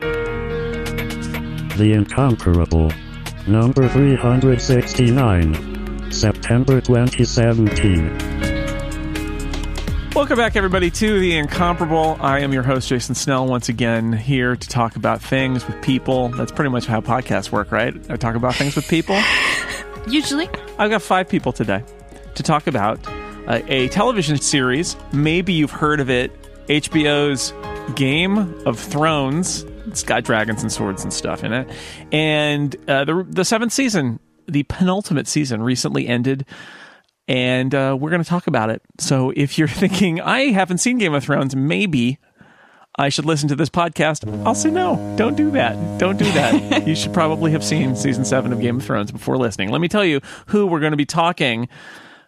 The Incomparable. Number 369. September 2017. Welcome back, everybody, to The Incomparable. I am your host, Jason Snell, once again here to talk about things with people. That's pretty much how podcasts work, right? I talk about things with people. Usually. I've got five people today to talk about uh, a television series. Maybe you've heard of it HBO's Game of Thrones. It's got dragons and swords and stuff in it. And uh, the, the seventh season, the penultimate season, recently ended. And uh, we're going to talk about it. So if you're thinking, I haven't seen Game of Thrones, maybe I should listen to this podcast, I'll say no. Don't do that. Don't do that. you should probably have seen season seven of Game of Thrones before listening. Let me tell you who we're going to be talking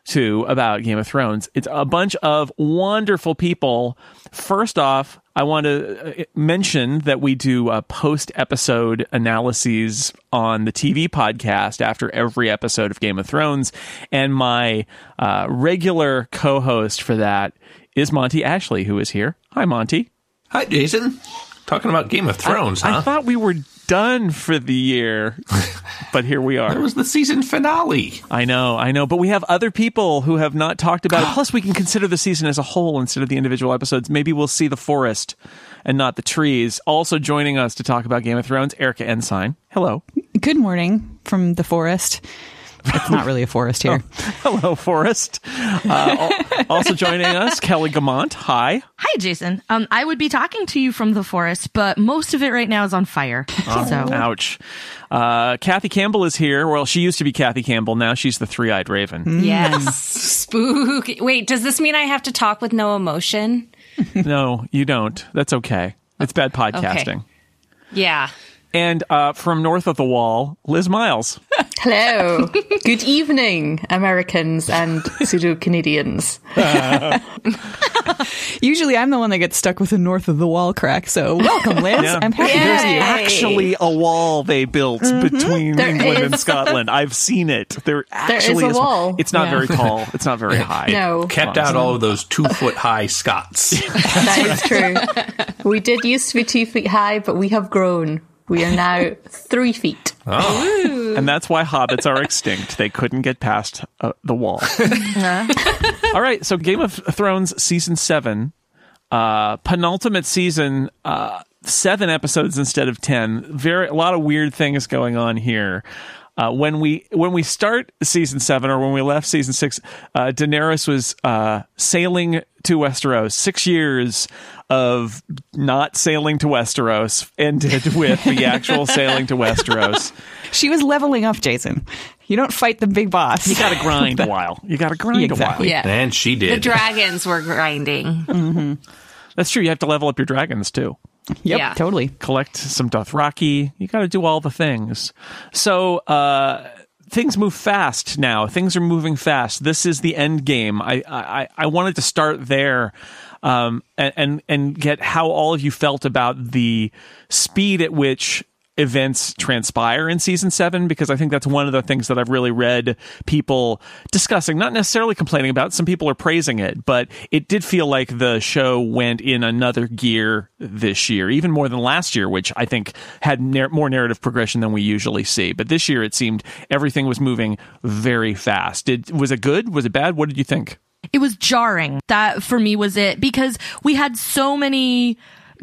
to about Game of Thrones. It's a bunch of wonderful people. First off, I want to uh, mention that we do uh, post episode analyses on the TV podcast after every episode of Game of Thrones. And my uh, regular co host for that is Monty Ashley, who is here. Hi, Monty. Hi, Jason. Talking about Game of Thrones, I, huh? I thought we were done for the year, but here we are. It was the season finale. I know, I know, but we have other people who have not talked about it. Plus, we can consider the season as a whole instead of the individual episodes. Maybe we'll see the forest and not the trees. Also joining us to talk about Game of Thrones, Erica Ensign. Hello. Good morning from the forest. It's not really a forest here. Hello, Forest. Uh, also joining us, Kelly Guimont. Hi. Hi, Jason. Um, I would be talking to you from the forest, but most of it right now is on fire. so Ouch. Uh, Kathy Campbell is here. Well, she used to be Kathy Campbell. Now she's the three eyed raven. Yes. Spooky. Wait, does this mean I have to talk with no emotion? no, you don't. That's okay. It's bad podcasting. Yeah. And uh, from north of the wall, Liz Miles. Hello. Good evening, Americans and pseudo Canadians. Usually I'm the one that gets stuck with the north of the wall crack. So welcome, Liz. Yeah. I'm happy There's to actually a wall they built between There England and. Scotland. I've seen it. There is actually a is wall. It's not Yeah. very tall. It's not very high. No, Kept out all of those two foot high Scots. that is true. We did used to be two feet high, but we have grown. We are now three feet. Oh, And that's why hobbits are extinct. They couldn't get past uh, the wall. All right, so Game of Thrones season seven, uh, penultimate season, uh, seven episodes instead of ten. Very a lot of weird things going on here. Uh, when we when we start season seven or when we left season six, uh, Daenerys was uh, sailing to Westeros. Six years of not sailing to Westeros ended with the actual sailing to Westeros. She was leveling up, Jason. You don't fight the big boss. You got to grind a while. You got to grind Exactly. a while. Yeah. and she did. The dragons were grinding. That's true. You have to level up your dragons too. Yep, Yeah. totally. Collect some Dothraki. You got to do all the things. So uh, things move fast now. Things are moving fast. This is the end game. I I, I wanted to start there. Um, and, and and get how all of you felt about the speed at which events transpire in season seven because I think that's one of the things that I've really read people discussing, not necessarily complaining about. Some people are praising it, but it did feel like the show went in another gear this year, even more than last year, which I think had more narrative progression than we usually see. But this year, it seemed everything was moving very fast. Did was it good? Was it bad? What did you think? it was jarring. That for me was it because we had so many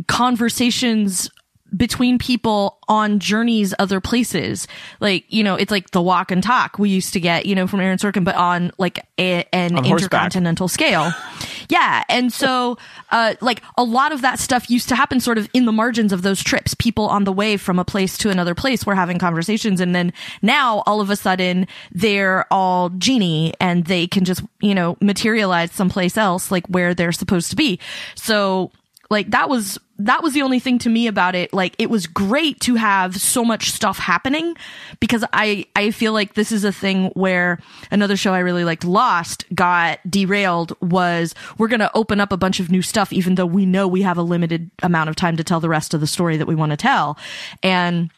conversations between people on journeys other places. Like you know it's like the walk and talk we used to get you know from aaron sorkin but on like a, an On intercontinental scale. Yeah and so uh like a lot of that stuff used to happen sort of in the margins of those trips. People on the way from a place to another place were having conversations and then now all of a sudden they're all genie and they can just you know materialize someplace else like where they're supposed to be. So like that was that was the only thing to me about it. Like it was great to have so much stuff happening because i i feel like this is a thing where another show i really liked lost got derailed was we're going to open up a bunch of new stuff even though we know we have a limited amount of time to tell the rest of the story that we want to tell. And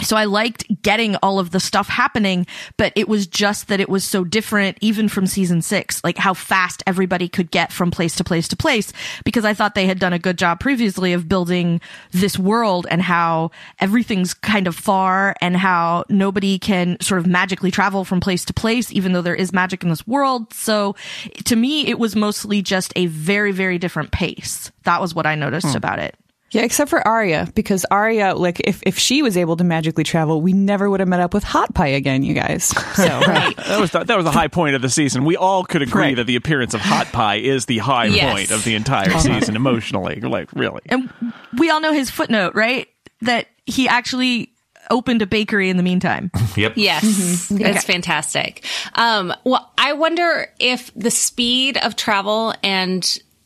so I liked getting all of the stuff happening, but it was just that it was so different even from season six, like how fast everybody could get from place to place to place, because I thought they had done a good job previously of building this world and how everything's kind of far and how nobody can sort of magically travel from place to place, even though there is magic in this world. So to me, it was mostly just a very, very different pace. That was what I noticed hmm. about it. Yeah, except for Arya, because Arya, like, if, if she was able to magically travel, we never would have met up with Hot Pie again, you guys. So, That was the, that was the high point of the season. We all could agree Right. that the appearance of Hot Pie is the high Yes. point of the entire season emotionally. Like really. And we all know his footnote, right? That he actually opened a bakery in the meantime. Yep. Yes, it's fantastic. Um, well, I wonder if the speed of travel and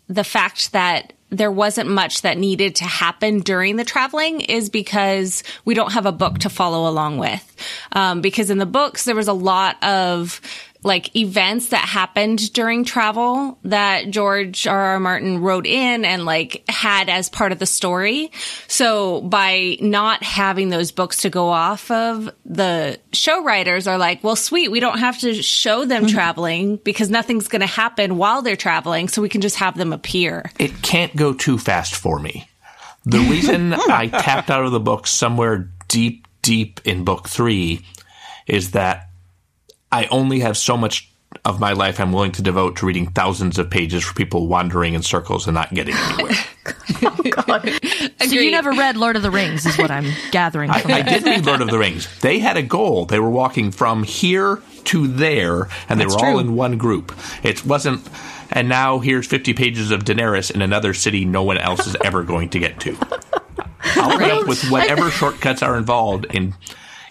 the fact that there wasn't much that needed to happen during the traveling is because we don't have a book to follow along with. Um, because in the books, there was a lot of like events that happened during travel that George R. R. Martin wrote in and like had as part of the story. So by not having those books to go off of, the show writers are like, well, sweet. We don't have to show them mm-hmm. traveling because nothing's going to happen while they're traveling. So we can just have them appear. It can't go too fast for me. The reason I tapped out of the book somewhere deep, deep in book three is that I only have so much of my life I'm willing to devote to reading thousands of pages for people wandering in circles and not getting anywhere. Oh, so you never read Lord of the Rings, is what I'm gathering I, from I it. did read Lord of the Rings. They had a goal. They were walking from here to there, and they That's were all in one group. It wasn't. And now here's 50 pages of Daenerys in another city no one else is ever going to get to. I'll put up with whatever shortcuts are involved in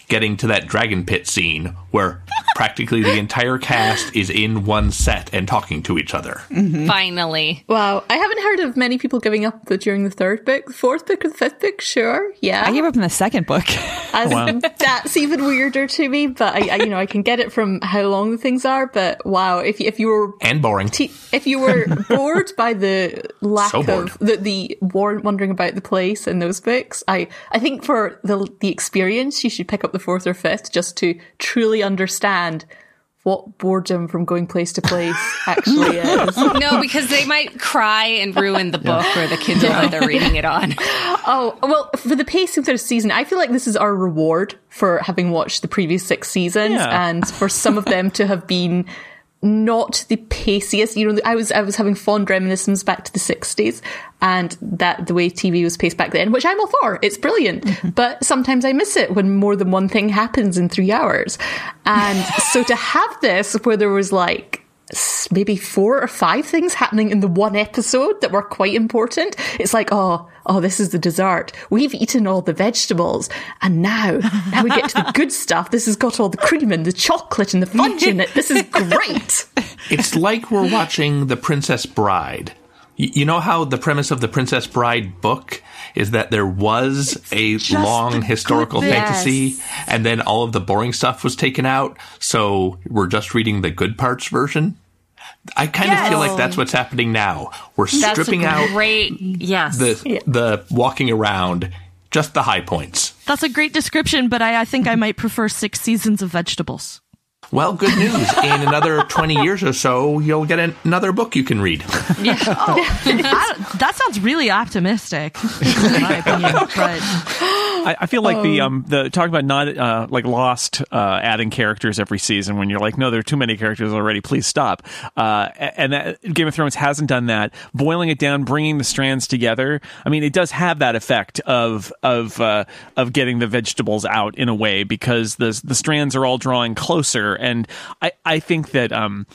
getting to that dragon pit scene where practically the entire cast is in one set and talking to each other. Mm-hmm. Finally. Wow, I haven't heard of many people giving up the, during the third book, the fourth book, or the fifth book. Sure, yeah, I gave up in the second book. As- that's even weirder to me. But I, I, you know, I can get it from how long the things are. But wow, if you- if you were And boring. t- if you were bored by the lack So of the the war- wondering about the place in those books, I I think for the the experience, you should pick up the fourth or fifth just to truly understand what boredom from going place to place actually is. No, because they might cry and ruin the book or the Kindle that they're reading it on. Oh, well, for the pacing for the season, I feel like this is our reward for having watched the previous six seasons Yeah. and for some of them to have been not the paciest. You know, I was I was having fond reminiscences back to the sixties and that the way TV was paced back then, which I'm all for. It's brilliant. Mm-hmm. But sometimes I miss it when more than one thing happens in three hours. And so to have this where there was like maybe four or five things happening in the one episode that were quite important. It's like, oh, oh, this is the dessert. We've eaten all the vegetables, and now, now we get to the good stuff. This has got all the cream and the chocolate and the fudge in it. This is great. It's like we're watching The Princess Bride. Y- You know how the premise of the Princess Bride book is that there was a long historical bits. fantasy and then all of the boring stuff was taken out, so we're just reading the good parts version? I kind of feel like that's what's happening now. We're That's stripping a out great, yes. the the walking around, just the high points. That's a great description, but I, I think I might prefer six seasons of vegetables. Well, good news. In another 20 years or so, you'll get an- another book you can read. I, that sounds really optimistic, in my opinion. But I, I feel like the um the talking about not uh like lost uh adding characters every season when you're like no there are too many characters already please stop uh and that Game of Thrones hasn't done that boiling it down bringing the strands together I mean it does have that effect of of uh of getting the vegetables out in a way because the the strands are all drawing closer and I I think that um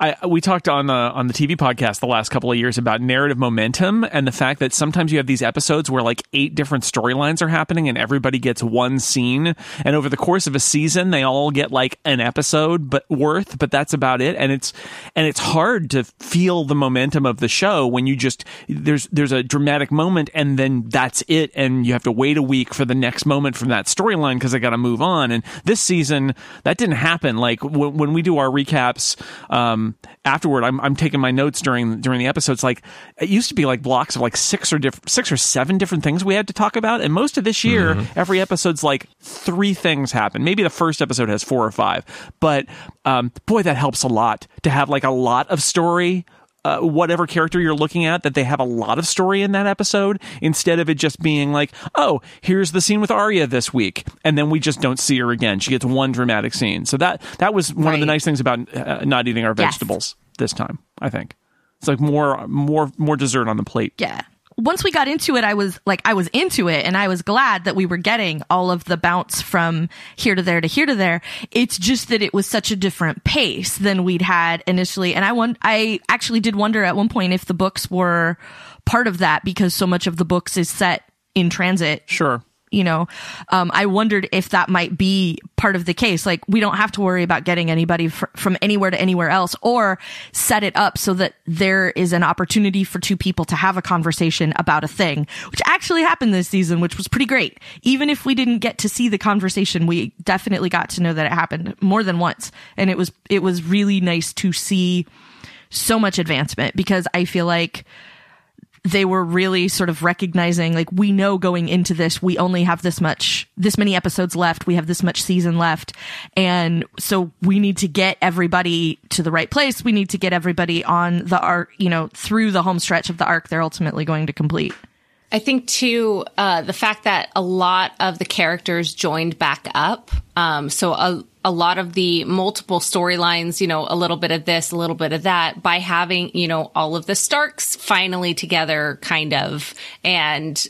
I, we talked on the on the TV podcast the last couple of years about narrative momentum and the fact that sometimes you have these episodes where like eight different storylines are happening and everybody gets one scene. And over the course of a season they all get like an episode but worth but that's about it. And it's and it's hard to feel the momentum of the show when you just there's there's a dramatic moment and then that's it and you have to wait a week for the next moment from that storyline because I got to move on. And this season that didn't happen. Like w- when we do our recaps um um, afterward, I'm I'm taking my notes during during the episodes. Like it used to be like blocks of like six or diff- six or seven different things we had to talk about, and most of this year, every episode's like three things happen. Maybe the first episode has four or five, but um, boy, that helps a lot to have like a lot of story uh, whatever character you're looking at that they have a lot of story in that episode instead of it just being like, oh, here's the scene with Arya this week, and then we just don't see her again. She gets one dramatic scene. So that that was one of the nice things about uh, not eating our Yes. vegetables this time. I think it's like more more more dessert on the plate. Yeah. Once we got into it, I was like, I was into it and I was glad that we were getting all of the bounce from here to there to here to there. It's just that it was such a different pace than we'd had initially. And I want, I actually did wonder at one point if the books were part of that because so much of the books is set in transit Sure. You know um, i wondered if that might be part of the case. Like we don't have to worry about getting anybody fr- from anywhere to anywhere else or set it up so that there is an opportunity for two people to have a conversation about a thing which actually happened this season which was pretty great. Even if we didn't get to see the conversation we definitely got to know that it happened more than once. And it was it was really nice to see so much advancement because i feel like they were really sort of recognizing like we know going into this we only have this much this many episodes left. We have this much season left. And so we need to get everybody to the right place. We need to get everybody on the arc you know through the home stretch of the arc they're ultimately going to complete. I think too, uh, the fact that a lot of the characters joined back up. Um, so a, a lot of the multiple storylines, you know, a little bit of this, a little bit of that by having, you know, all of the Starks finally together kind of and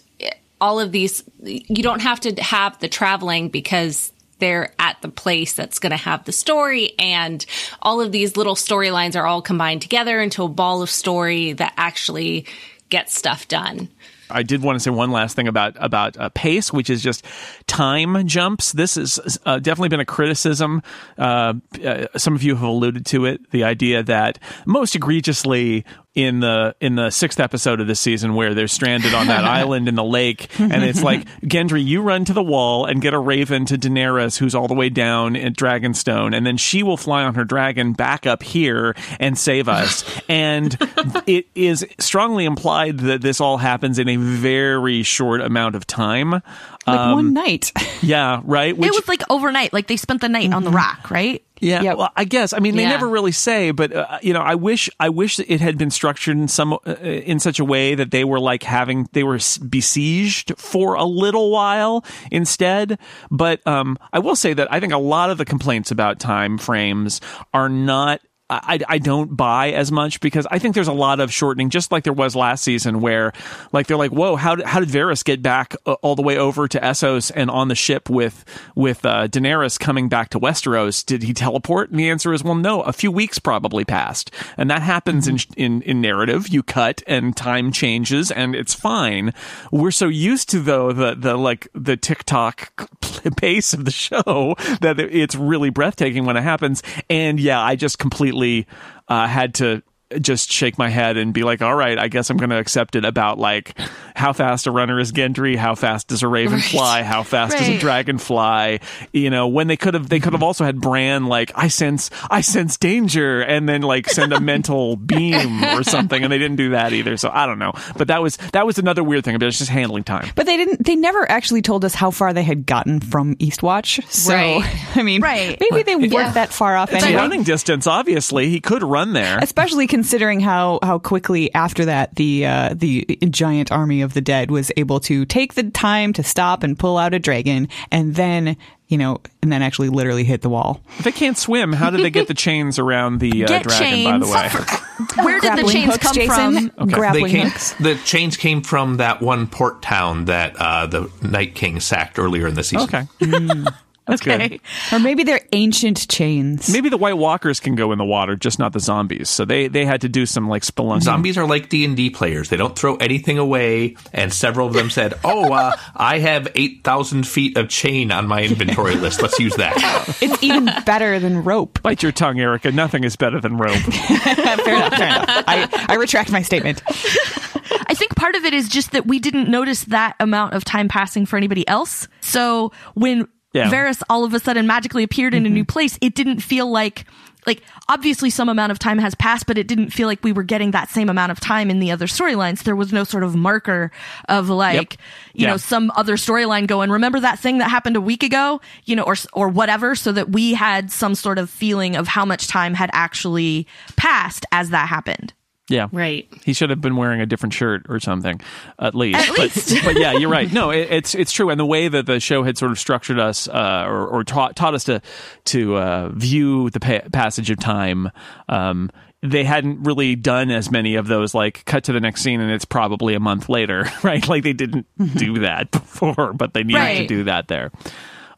all of these, you don't have to have the traveling because they're at the place that's going to have the story and all of these little storylines are all combined together into a ball of story that actually gets stuff done. I did want to say one last thing about about uh, pace, which is just time jumps. This has uh, definitely been a criticism. Uh, uh, some of you have alluded to it. The idea that most egregiously in the in the sixth episode of this season, where they're stranded on that island in the lake, and it's like Gendry, you run to the wall and get a raven to Daenerys, who's all the way down at Dragonstone, and then she will fly on her dragon back up here and save us. and it is strongly implied that this all happens in a very short amount of time. Like Um, one night. Yeah, right. Which, it was like overnight like they spent the night on the rock right yeah, Yep. well, I guess. I mean, they Yeah. never really say, but uh, you know, I wish, I wish it had been structured in some uh, in such a way that they were like having they were besieged for a little while instead. But um, I will say that I think a lot of the complaints about time frames are not. I, I don't buy as much because I think there's a lot of shortening, just like there was last season, where like they're like, "Whoa, how did, how did Varys get back uh, all the way over to Essos and on the ship with with uh, Daenerys coming back to Westeros? Did he teleport?" And the answer is, "Well, no. A few weeks probably passed, and that happens in in in narrative. You cut and time changes, and it's fine. We're so used to though the the like the TikTok pace of the show that it's really breathtaking when it happens. And yeah, I just completely uh, had to just shake my head and be like, all right, I guess I'm going to accept it about like how fast a runner is Gendry, how fast does a raven fly, how fast does a dragon fly, you know, when they could have, they could have mm-hmm. also had Bran like, I sense, I sense danger and then like send a mental beam or something. And they didn't do that either. So I don't know. But that was, that was another weird thing about it. It's just handling time. But they didn't. They never actually told us how far they had gotten from Eastwatch. So Right. I mean, Right. maybe they weren't that far off It's anyway. running distance, obviously. He could run there. Especially considering how how quickly after that the uh, the giant army of the dead was able to take the time to stop and pull out a dragon, and then you know, and then actually literally hit the wall. If they can't swim, how did they get the chains around the uh, Get dragon, by the way? where did the chains hooks, come Jason? from They Grappling came, hooks. the chains came from that one port town that uh, the Night King sacked earlier in the season. Okay. That's okay good. Or maybe they're ancient chains. Maybe the White Walkers can go in the water, just not the zombies. So they, they had to do some like spelunking. Zombies are like D and D players; they don't throw anything away. And several of them said, "Oh, uh, I have eight thousand feet of chain on my inventory list. Let's use that." It's even better than rope. Bite your tongue, Erica. Nothing is better than rope. fair enough. Fair enough. I, I retract my statement. I think part of it is just that we didn't notice that amount of time passing for anybody else. So when Yeah. Varys all of a sudden magically appeared in a new mm-hmm. place, it didn't feel like like obviously some amount of time has passed, but it didn't feel like we were getting that same amount of time in the other storylines. There was no sort of marker of like, you Yeah. know, some other storyline going, remember that thing that happened a week ago, you know, or, or whatever, so that we had some sort of feeling of how much time had actually passed as that happened. Yeah. Right. He should have been wearing a different shirt or something, at least. At but, least. but yeah, you're right. No, it, it's it's true. And the way that the show had sort of structured us, uh, or, or taught taught us to to uh, view the pa- passage of time, um, they hadn't really done as many of those. Like, cut to the next scene, and it's probably a month later, right? Like they didn't do that before, but they needed to do that there.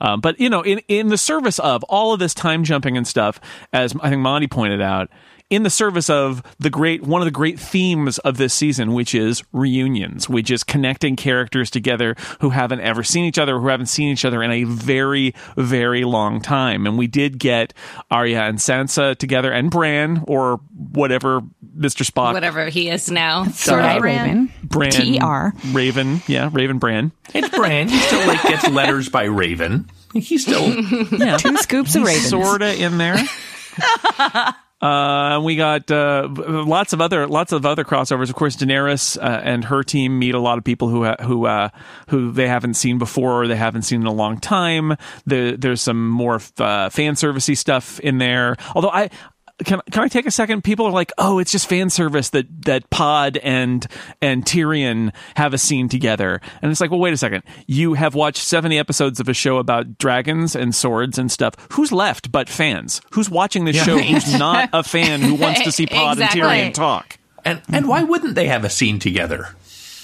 Um, but you know, in in the service of all of this time jumping and stuff, as I think Monty pointed out, in the service of the great one of the great themes of this season, which is reunions, which is connecting characters together who haven't ever seen each other, who haven't seen each other in a very very long time, and we did get Arya and Sansa together, and Bran or whatever Mister Spock, Whatever he is now. Sort Right, of. Raven. Bran, T-E-R. Raven, yeah, Raven Bran, It's Bran. He still like gets letters by Raven. He's still yeah, Two scoops of Raven, sorta in there. Uh, we got uh, lots of other lots of other crossovers. Of course, Daenerys uh, and her team meet a lot of people who who uh, who they haven't seen before or they haven't seen in a long time. There, there's some more uh, fan servicey stuff in there. Although I. Can, can I take a second? People are like, "Oh, it's just fan service that that Pod and and Tyrion have a scene together," and it's like, "Well, wait a second. You have watched seventy episodes of a show about dragons and swords and stuff. Who's left but fans? Who's watching this show? Who's not a fan who wants to see Pod Exactly. and Tyrion talk?" and and why wouldn't they have a scene together?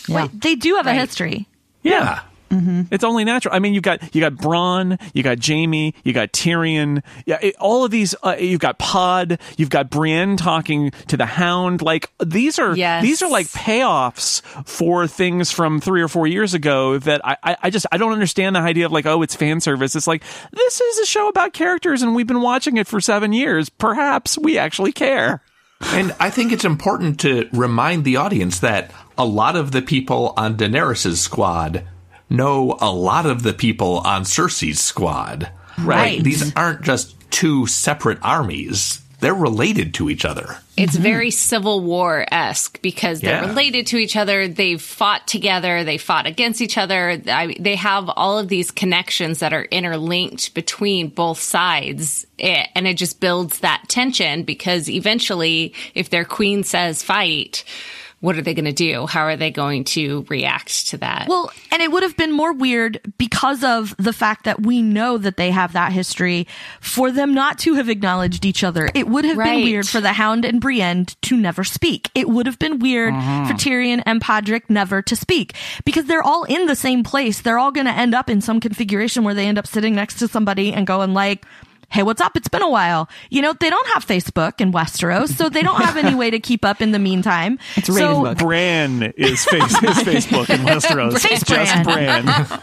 Wait, they do have a history. Yeah. It's only natural. I mean, you've got you got Bronn, you got Jaime, you got Tyrion. Yeah, it, all of these. Uh, you've got Pod, you've got Brienne talking to the Hound. Like these are Yes. these are like payoffs for things from three or four years ago that I, I I just I don't understand the idea of like oh it's fan service. It's like this is a show about characters and we've been watching it for seven years. Perhaps we actually care. And I think it's important to remind the audience that a lot of the people on Daenerys' squad know a lot of the people on Cersei's squad. Right. These aren't just two separate armies. They're related to each other. It's very Civil War esque because they're Yeah. related to each other. They've fought together. They fought against each other. I, they have all of these connections that are interlinked between both sides. Eh, And it just builds that tension because eventually, if their queen says fight, what are they going to do? How are they going to react to that? Well, and it would have been more weird because of the fact that we know that they have that history for them not to have acknowledged each other. It would have been weird for the Hound and Brienne to never speak. It would have been weird uh-huh. for Tyrion and Podrick never to speak because they're all in the same place. They're all going to end up in some configuration where they end up sitting next to somebody and going like, Hey, what's up? It's been a while. You know, they don't have Facebook in Westeros, so they don't have any way to keep up in the meantime. It's so, Ravenbook. Bran is face is Facebook in Westeros. Face Just Bran.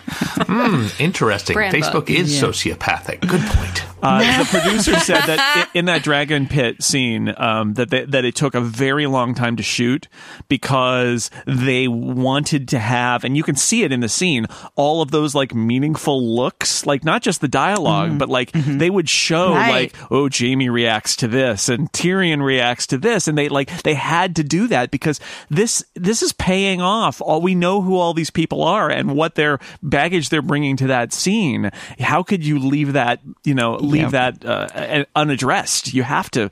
Hmm, Interesting. Brand Facebook book. is sociopathic. Good point. Uh, the producer said that i- in that dragon pit scene, um, that they, that it took a very long time to shoot because they wanted to have, and you can see it in the scene, all of those like meaningful looks, like not just the dialog but like they would show Right. like, oh, Jaime reacts to this and Tyrion reacts to this, and they like they had to do that because this this is paying off. All we know who all these people are and what their baggage they're bringing to that scene. How could you leave that, you know, leave Yeah. that uh, unaddressed? You have to.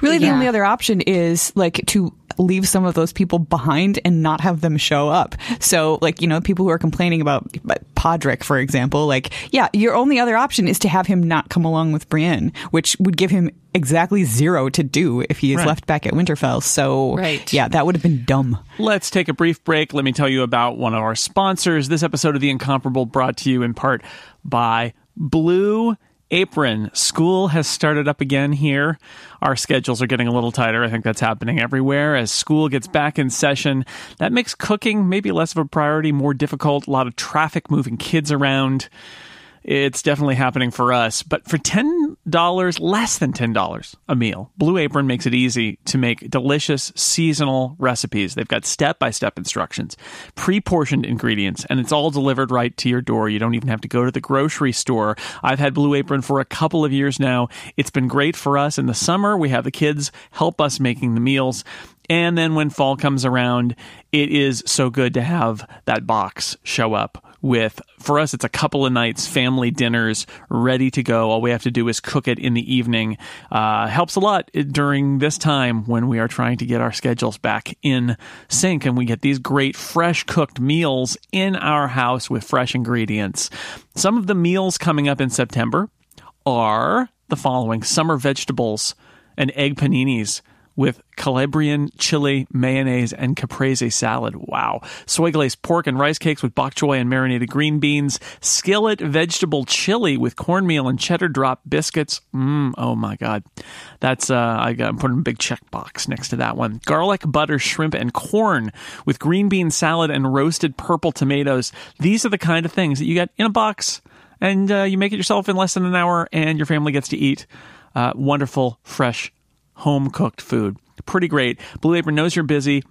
Really, the Yeah. only other option is like to leave some of those people behind and not have them show up. So, like, you know, people who are complaining about Podrick, for example, like, yeah, your only other option is to have him not come along with Brienne, which would give him exactly zero to do if he is Right. left back at Winterfell. So, Right. yeah, that would have been dumb. Let's take a brief break. Let me tell you about one of our sponsors. This episode of The Incomparable brought to you in part by Blue Apron. School has started up again here. Our schedules are getting a little tighter. I think that's happening everywhere as school gets back in session. That makes cooking maybe less of a priority, more difficult, a lot of traffic moving kids around. It's definitely happening for us. But for $10, less than ten dollars a meal. Blue Apron makes it easy to make delicious seasonal recipes. They've got step by step instructions, pre portioned ingredients, and it's all delivered right to your door. You don't even have to go to the grocery store. I've had Blue Apron for a couple of years now. It's been great for us in the summer. We have the kids help us making the meals. And then when fall comes around, it is so good to have that box show up with, for us, it's a couple of nights, family dinners ready to go. All we have to do is cook it in the evening. Uh, helps a lot during this time when we are trying to get our schedules back in sync and we get these great fresh cooked meals in our house with fresh ingredients. Some of the meals coming up in September are the following summer vegetables and egg paninis with Calabrian chili, mayonnaise, and caprese salad. Wow. Soy glazed pork and rice cakes with bok choy and marinated green beans. Skillet vegetable chili with cornmeal and cheddar drop biscuits. Mmm. Oh my God. That's, uh, I got, I'm putting a big check box next to that one. Garlic, butter, shrimp, and corn with green bean salad and roasted purple tomatoes. These are the kind of things that you get in a box and uh, you make it yourself in less than an hour and your family gets to eat uh, wonderful, fresh home cooked food. Pretty great. Blue Apron knows you're busy.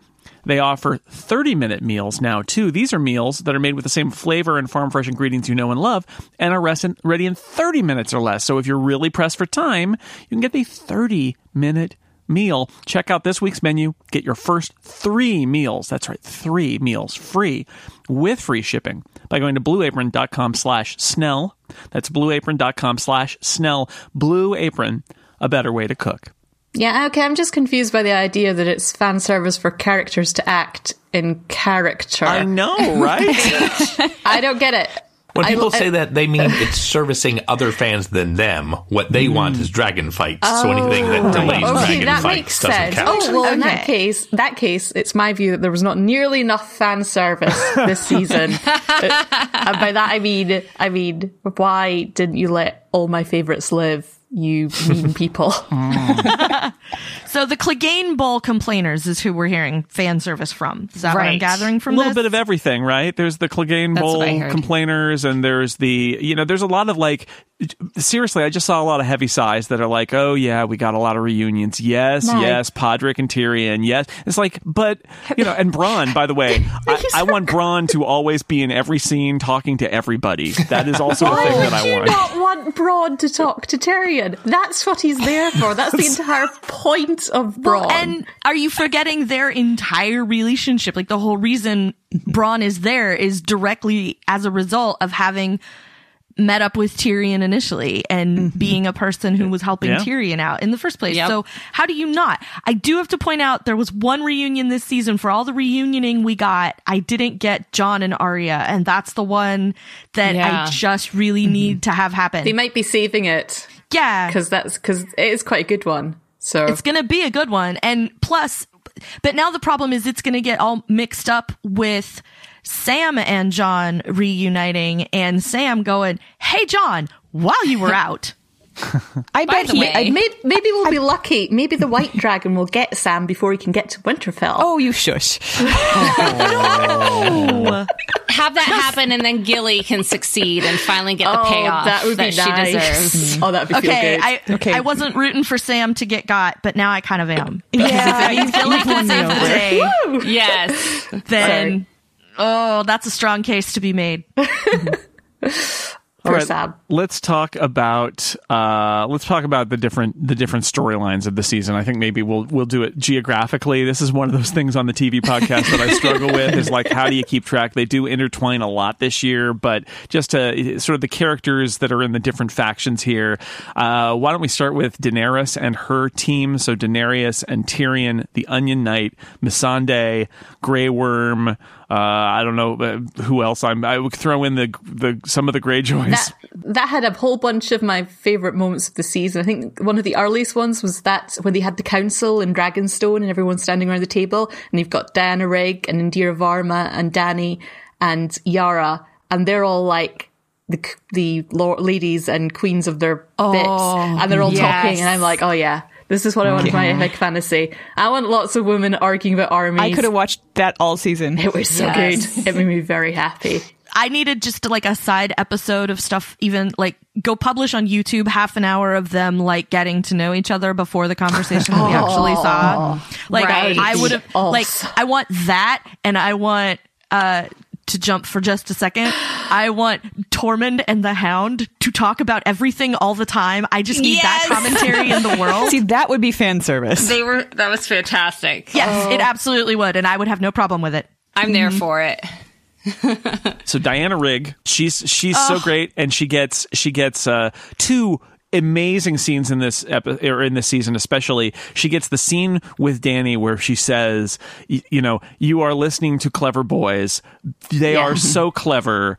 They offer 30 minute meals now, too. These are meals that are made with the same flavor and farm fresh ingredients you know and love and are ready in 30 minutes or less. So if you're really pressed for time, you can get the 30 minute meal. Check out this week's menu. Get your first three meals. That's right, three meals free with free shipping by going to blueapron.com slash snell. That's blueapron.com slash snell. Blue Apron, a better way to cook. Yeah, okay, I'm just confused by the idea that it's fan service for characters to act in character. I know, right? I don't get it. When people I- say that, they mean it's servicing other fans than them. What they want is dragon fights. so anything that delays Oh, Okay, dragon that fights makes doesn't sense. count. Oh, well, in that case, that case, it's my view that there was not nearly enough fan service this season. Uh, and by that I mean, I mean, why didn't you let all my favorites live? You mean people. Mm. So the Clegane Bowl complainers is who we're hearing fan service from. Is that what I'm gathering from a little this? bit of everything, right? There's the Clegane Bowl what I heard. complainers, and there's the you know, there's a lot of like. Seriously, I just saw a lot of heavy sighs that are like, "Oh yeah, we got a lot of reunions. Yes, Nice. yes, Podrick and Tyrion. Yes." It's like, but you know, and Bronn. By the way, I, I want Bronn to always be in every scene talking to everybody. That is also a thing that I want. you want. not want Bronn to talk to Tyrion? That's what he's there for. That's the entire point of Bronn. Well, and are you forgetting their entire relationship? Like the whole reason Bronn is there is directly as a result of having met up with Tyrion initially and mm-hmm. being a person who was helping Yeah. Tyrion out in the first place. Yep. So how do you not? I do have to point out there was one reunion this season for all the reunioning we got. I didn't get Jon and Arya, and that's the one that Yeah. I just really mm-hmm. need to have happen. they might be saving it yeah, because that's because it is quite a good one. So it's going to be a good one. And plus, but now the problem is it's going to get all mixed up with Sam and Jon reuniting and Sam going, Hey, Jon, while you were out. I By bet he. way- I, maybe, maybe we'll be lucky. Maybe the White Dragon will get Sam before he can get to Winterfell. oh, you shush. Have that happen, and then Gilly can succeed and finally get the Oh, payoff that would be she nice. deserves. Oh, that'd be Okay, good. I Okay. I wasn't rooting for Sam to get got, but now I kind of am. Yeah, If Gilly can save the day, Yes. then oh, that's a strong case to be made. for right. Sam. let's talk about uh, let's talk about the different the different storylines of the season. I think maybe we'll we'll do it geographically. This is one of those things on the TV podcast that I struggle with. Is like how do you keep track? They do intertwine a lot this year, but just to sort of the characters that are in the different factions here. Uh, why don't we start with Daenerys and her team? So Daenerys and Tyrion, the Onion Knight, Missandei, Grey Worm. Uh, I don't know uh, who else. I'm. I would throw in the the some of the Greyjoys. That that had a whole bunch of my favorite moments of the season. I think one of the earliest ones was that when they had the council in Dragonstone and everyone's standing around the table, and you've got Diana Rigg and Indira Varma and Dany and Yara, and they're all like the the ladies and queens of their bits, and they're all yes. talking, and I'm like, oh yeah. This is what I want for my epic fantasy. I want lots of women arguing about armies. I could have watched that all season. It was so Yes. good. It made me very happy. I needed just like a side episode of stuff, even like go publish on YouTube half an hour of them like getting to know each other before the conversation that we actually saw. Like Right. I would have Awesome. like I want that and I want uh to jump for just a second. I want Tormund and the Hound to talk about everything all the time. I just need that commentary in the world. See, that would be fan service. They were that was fantastic. yes, it absolutely would and I would have no problem with it. I'm there for it. So Diana Rigg, she's she's so great, and she gets she gets uh, two amazing scenes in this epi- or in this season especially. She gets the scene with Dany where she says you know you are listening to clever boys. They are so clever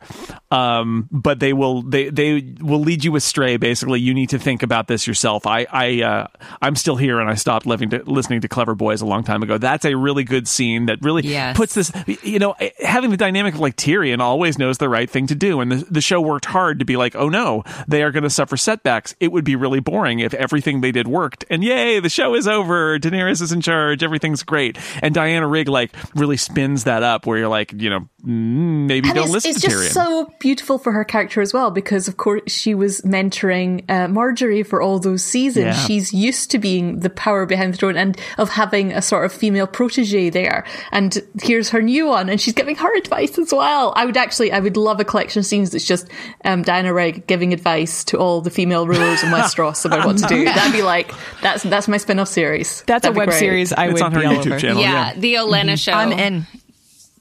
um, but they will they they will lead you astray. Basically you need to think about this yourself. I i uh, i'm still here and i stopped living to, listening to clever boys a long time ago. That's a really good scene that really Yes. puts this you know having the dynamic of like Tyrion always knows the right thing to do. And the, the show worked hard to be like oh no they are going to suffer setbacks it would be really boring if everything they did worked and yay the show is over Daenerys is in charge everything's great and Diana Rigg like really spins that up where you're like you know mm, maybe And don't it's, listen it's to just so beautiful for her character as well because of course she was mentoring uh, Margaery for all those seasons. Yeah. She's used to being the power behind the throne and of having a sort of female protege there. And here's her new one, and she's giving her advice as well. I would actually, I would love a collection of scenes that's just um, Diana Rigg giving advice to all the female rulers in Westeros about what to do. That'd be like that's that's my spin-off series. That's That'd a web great. series I it's would on her be YouTube over. channel yeah, yeah the Olenna mm-hmm. show. I'm in.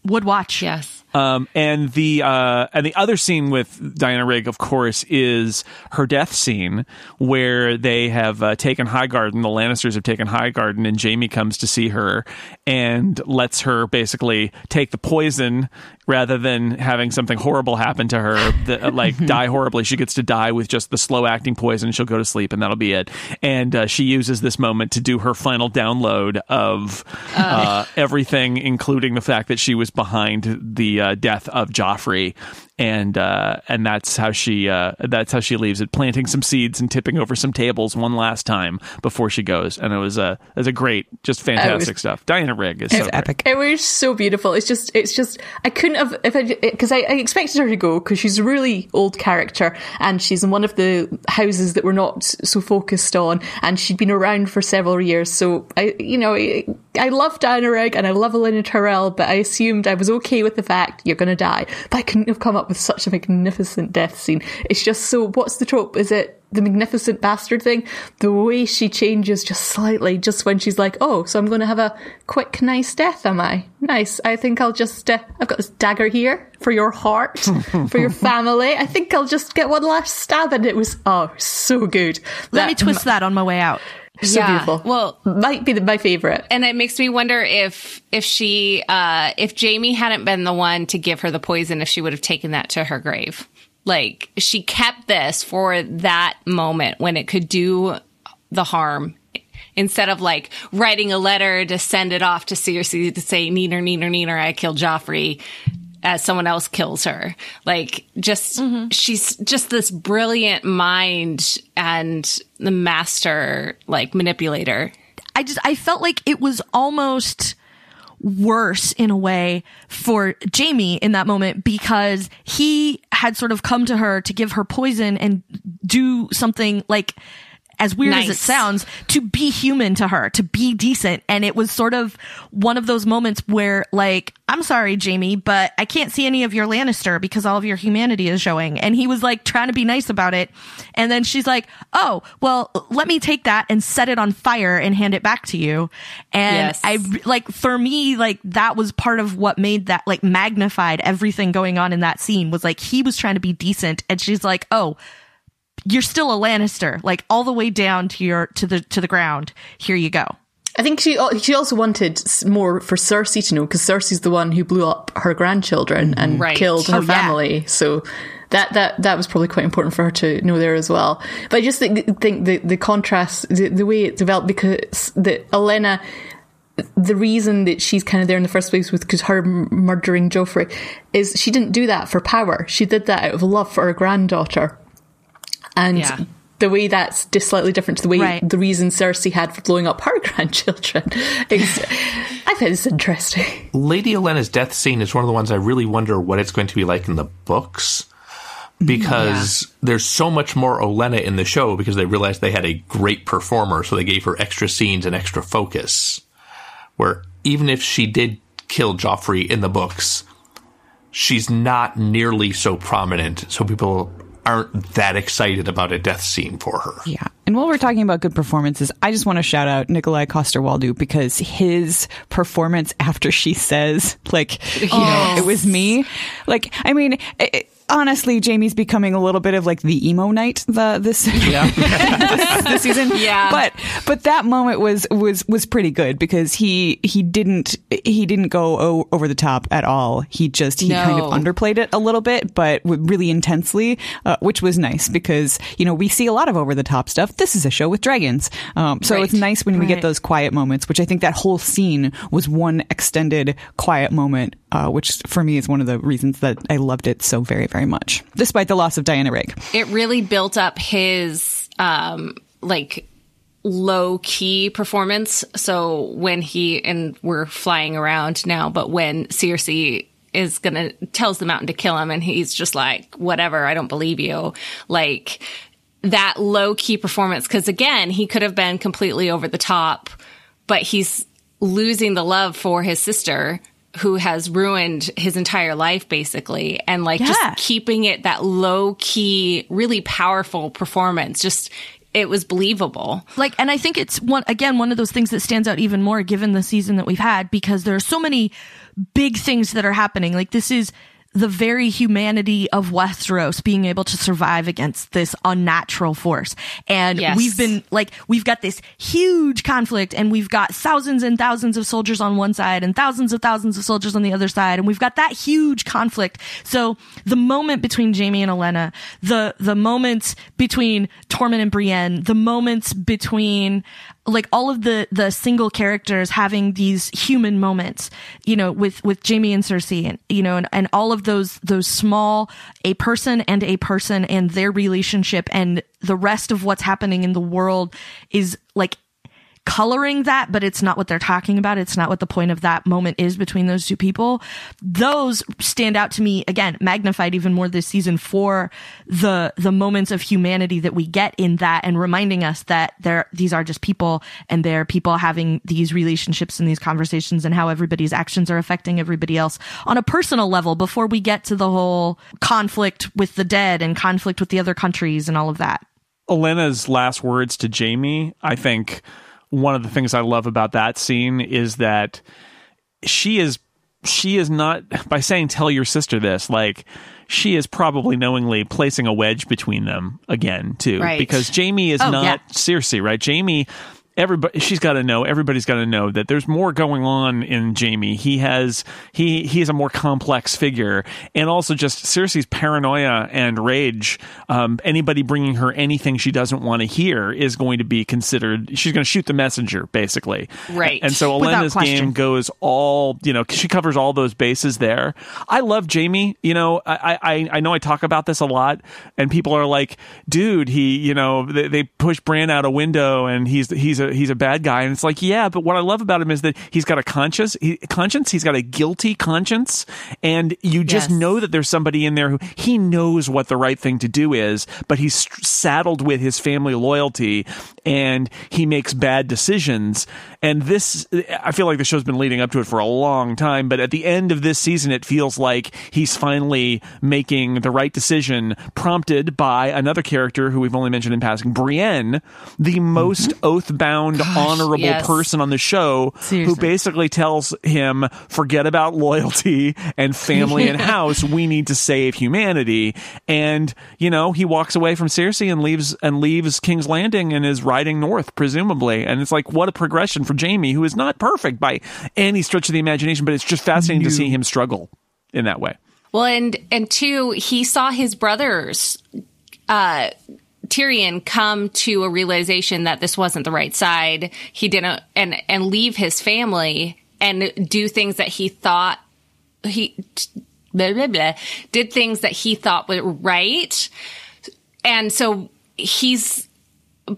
Would watch. Yes. Um, and the uh, and the other scene with Diana Rigg, of course, is her death scene where they have uh, taken Highgarden. The Lannisters have taken Highgarden, and Jaime comes to see her and lets her basically take the poison rather than having something horrible happen to her, that, uh, like die horribly. She gets to die with just the slow acting poison. She'll go to sleep, and that'll be it. And uh, she uses this moment to do her final download of uh, everything, including the fact that she was behind the uh, death of Joffrey. And uh, and that's how she uh, that's how she leaves it, planting some seeds and tipping over some tables one last time before she goes. And it was a it was a great, just fantastic stuff. Diana Rigg is so great. epic. It was so beautiful. It's just, it's just, I couldn't have, if I, because I, I expected her to go because she's a really old character and she's in one of the houses that we're not so focused on and she'd been around for several years. So I, you know, I, I love Diana Rigg and I love Olenna Tyrell, but I assumed I was okay with the fact you're going to die. But I couldn't have come up with such a magnificent death scene. It's just so, what's the trope? Is it the magnificent bastard thing, the way she changes just slightly, just when she's like, "Oh, so I'm going to have a quick, nice death, am I? Nice. I think I'll just. Uh, I've got this dagger here for your heart, for your family. I think I'll just get one last stab." And it was oh, so good. Let me twist that on my way out. So Yeah. beautiful. Well- might be the, my favorite. and it makes me wonder if if she uh if Jaime hadn't been the one to give her the poison if she would have taken that to her grave. Like she kept this for that moment when it could do the harm instead of like writing a letter to send it off to Cersei to say neener neener neener I killed Joffrey as someone else kills her. Like just she's just this brilliant mind and the master like manipulator. I just I felt like it was almost worse in a way for Jaime in that moment because he had sort of come to her to give her poison and do something like as weird as it sounds to be human to her to be decent. And it was sort of one of those moments where like I'm sorry Jaime but I can't see any of your Lannister because all of your humanity is showing. And he was like trying to be nice about it. And then she's like oh well let me take that and set it on fire and hand it back to you. And Yes. I like for me like that was part of what made that like magnified everything going on in that scene was like he was trying to be decent. And she's like oh you're still a Lannister, like all the way down to your to the to the ground. Here you go. I think she oh, she also wanted more for Cersei to know because Cersei's the one who blew up her grandchildren and Right. killed her Oh, yeah. family. So that that that was probably quite important for her to know there as well. But I just think, think the the contrast, the, the way it developed, because the Olenna. The reason that she's kind of there in the first place with because her murdering Joffrey is she didn't do that for power. She did that out of love for her granddaughter. And Yeah. the way that's just slightly different to the way Right. the reason Cersei had for blowing up her grandchildren. It's- I find this interesting. Lady Olenna's death scene is one of the ones I really wonder what it's going to be like in the books. Because there's so much more Olenna in the show because they realized they had a great performer, so they gave her extra scenes and extra focus. Where even if she did kill Joffrey in the books, she's not nearly so prominent, so people aren't that excited about a death scene for her. Yeah. And while we're talking about good performances, I just want to shout out Nikolaj Coster-Waldau because his performance after she says, like, you know, it was me. Like, I mean, it, it- honestly, Jaime's becoming a little bit of like the emo knight the this this, this season. Yeah. But but that moment was was was pretty good because he he didn't he didn't go o- over the top at all. He just he kind of underplayed it a little bit, but really intensely, uh, which was nice because you know we see a lot of over the top stuff. This is a show with dragons, um, so Right. it's nice when we Right. get those quiet moments. Which I think that whole scene was one extended quiet moment, uh, which for me is one of the reasons that I loved it so very very much, despite the loss of Diana Rigg. it really built up his um like low key performance so when he and we're flying around now but when Cersei is gonna tells the mountain to kill him and he's just like whatever i don't believe you like that low key performance because again he could have been completely over the top but he's losing the love for his sister who has ruined his entire life basically and like Yeah. just keeping it that low key really powerful performance. Just it was believable. Like and i think it's one again one of those things that stands out even more given the season that we've had because there are so many big things that are happening. Like this is the very humanity of Westeros being able to survive against this unnatural force. And Yes. we've been like, we've got this huge conflict and we've got thousands and thousands of soldiers on one side and thousands of thousands of soldiers on the other side. And we've got that huge conflict. So the moment between Jaime and Olenna, the, the moments between Tormund and Brienne, the moments between like all of the the single characters having these human moments, you know, with with Jaime and Cersei, and you know, and, and all of those those small a person and a person and their relationship and the rest of what's happening in the world is like coloring that, but it's not what they're talking about. It's not what the point of that moment is between those two people. Those stand out to me again, magnified even more this season for the the moments of humanity that we get in that and reminding us that there these are just people and they're people having these relationships and these conversations and how everybody's actions are affecting everybody else on a personal level before we get to the whole conflict with the dead and conflict with the other countries and all of that. Olenna's last words to Jaime, I think one of the things I love about that scene is that she is she is not by saying tell your sister this like she is probably knowingly placing a wedge between them again too Right. because Jaime is Oh, not yeah. Cersei right Jaime everybody she's got to know everybody's got to know that there's more going on in Jaime. He has he he is a more complex figure. And also just Cersei's paranoia and rage um, anybody bringing her anything she doesn't want to hear is going to be considered she's going to shoot the messenger basically. Right. and so Olenna's game goes all you know she covers all those bases there. I love Jaime you know I I I know I talk about this a lot and people are like dude he you know they, they push Bran out a window and he's he's a he's a bad guy. And it's like yeah but what I love about him is that he's got a conscious he, conscience? He's got a guilty conscience. And you just Yes. know that there's somebody in there who he knows what the right thing to do is but he's saddled with his family loyalty and he makes bad decisions and this I feel like the show's been leading up to it for a long time but at the end of this season it feels like he's finally making the right decision prompted by another character who we've only mentioned in passing Brienne the mm-hmm. most oath-bound honorable yes. person on the show who basically tells him forget about loyalty and family and house. We need to save humanity. And you know he walks away from Cersei and leaves and leaves King's Landing and is riding north presumably. And it's like what a progression for Jaime who is not perfect by any stretch of the imagination but it's just fascinating to see him struggle in that way Well, and and two, he saw his brothers, uh, Tyrion, come to a realization that this wasn't the right side. He didn't, and and leave his family and do things that he thought he blah, blah, blah, did things that he thought were right, and so he's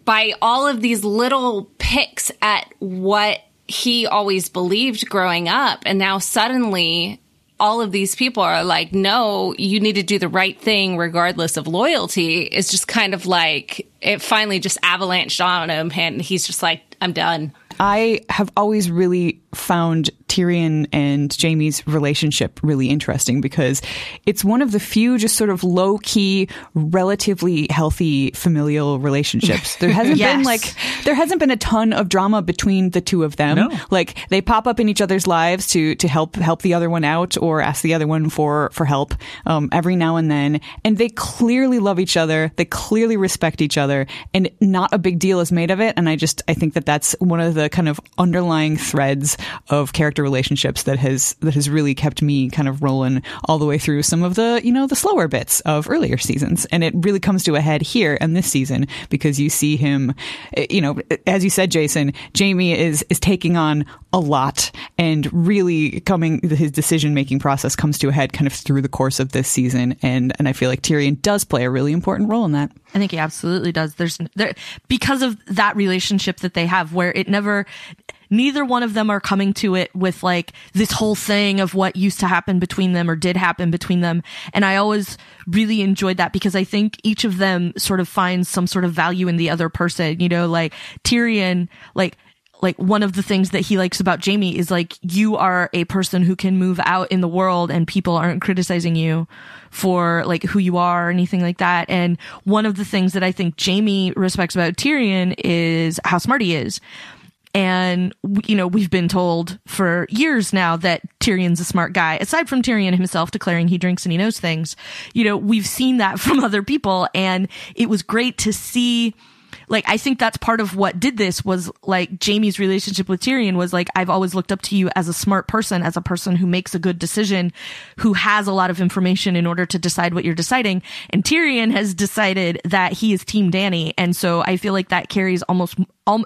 by all of these little picks at what he always believed growing up. And now suddenly all of these people are like, no, you need to do the right thing regardless of loyalty. It's just kind of like it finally just avalanched on him and he's just like, I'm done. I have always really found Tyrion and Jaime's relationship really interesting because it's one of the few just sort of low key, relatively healthy familial relationships. There hasn't Yes. been like, there hasn't been a ton of drama between the two of them. No. Like they pop up in each other's lives to, to help, help the other one out or ask the other one for, for help, um, every now and then. And they clearly love each other. They clearly respect each other and not a big deal is made of it. And I just, I think that that's one of the kind of underlying threads of character relationships that has that has really kept me kind of rolling all the way through some of the you know the slower bits of earlier seasons. And it really comes to a head here and this season because you see him eh, you know as you said Jason Jaime is is taking on a lot and really coming his decision making process comes to a head kind of through the course of this season. And and I feel like Tyrion does play a really important role in that. I think he absolutely does. There's there because of that relationship that they have where it never neither one of them are coming to it with like this whole thing of what used to happen between them or did happen between them. And I always really enjoyed that because I think each of them sort of finds some sort of value in the other person, you know, like Tyrion, like like one of the things that he likes about Jaime is like you are a person who can move out in the world and people aren't criticizing you for like who you are or anything like that. And one of the things that I think Jaime respects about Tyrion is how smart he is. And, you know, we've been told for years now that Tyrion's a smart guy. Aside from Tyrion himself declaring he drinks and he knows things, you know, we've seen that from other people. And it was great to see like I think that's part of what did this was like Jaime's relationship with Tyrion was like I've always looked up to you as a smart person, as a person who makes a good decision, who has a lot of information in order to decide what you're deciding. And Tyrion has decided that he is team Dany, and so I feel like that carries almost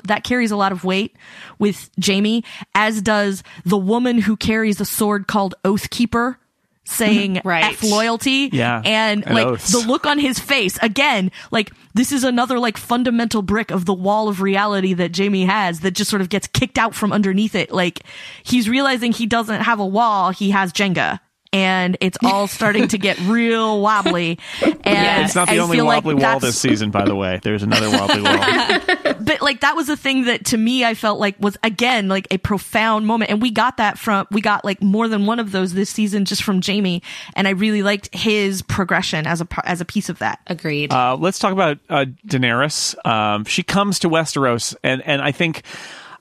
that carries a lot of weight with Jamie, as does the woman who carries a sword called Oathkeeper. Saying Right. F loyalty. Yeah. And And like oaths. the look on his face again like this is another like fundamental brick of the wall of reality that Jaime has that just sort of gets kicked out from underneath it like he's realizing he doesn't have a wall he has Jenga and it's all starting to get real wobbly and It's not the I only feel like wobbly wall this season, by the way. There's another wobbly wall. but like that was a thing that to me I felt like was again like a profound moment and we got that from we got like more than one of those this season just from Jaime and I really liked his progression as a par- as a piece of that Agreed. Uh, let's talk about uh, Daenerys. Um, she comes to Westeros, and and I think.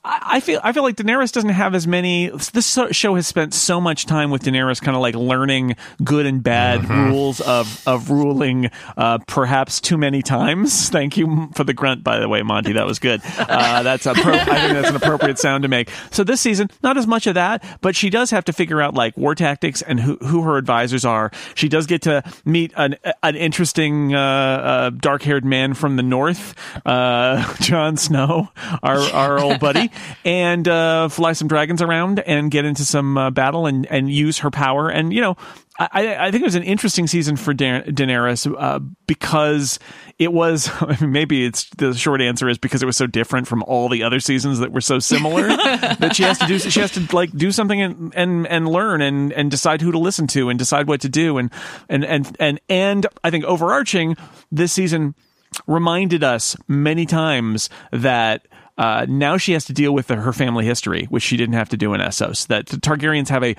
I feel I feel like Daenerys doesn't have as many. This show has spent so much time with Daenerys, kind of like learning good and bad rules of of ruling, uh, perhaps too many times. Thank you for the grunt, by the way, Monty. That was good. Uh, that's a pro- I think that's an appropriate sound to make. So this season, not as much of that, but she does have to figure out like war tactics and who who her advisors are. She does get to meet an an interesting uh, uh, dark haired man from the north, uh, Jon Snow, our our old buddy, and uh, fly some dragons around and get into some uh, battle and and use her power. And you know, I, I think it was an interesting season for da- Daenerys uh, because it was. I mean, maybe it's the short answer is because it was so different from all the other seasons that were so similar that she has to do. She has to like do something and and, and learn and and decide who to listen to and decide what to do and and and and and I think overarching this season reminded us many times that uh, now she has to deal with her family history, which she didn't have to do in Essos. That the Targaryens have a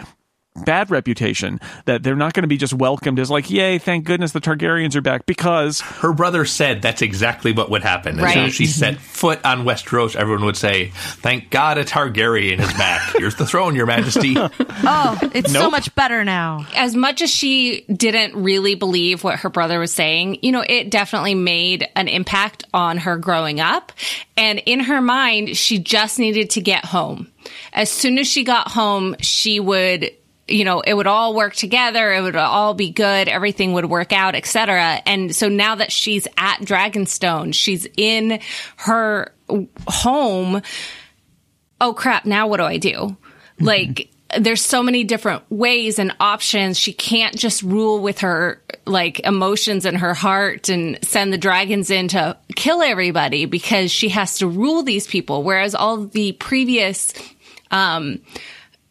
bad reputation that they're not going to be just welcomed as like, yay, thank goodness the Targaryens are back because Her brother said that's exactly what would happen. As soon Right. as she set mm-hmm. foot on Westeros, everyone would say, "Thank God a Targaryen is back. Here's the throne, Your Majesty." oh it's so much better now as much as she didn't really believe what her brother was saying, you know, it definitely made an impact on her growing up. And in her mind, she just needed to get home. As soon as she got home, she would, you know, it would all work together. It would all be good. Everything would work out, etc. And so now that she's at Dragonstone, she's in her home oh crap, now what do I do? Like, there's so many different ways and options. She can't just rule with her like emotions and her heart and send the dragons in to kill everybody because she has to rule these people. Whereas all the previous um,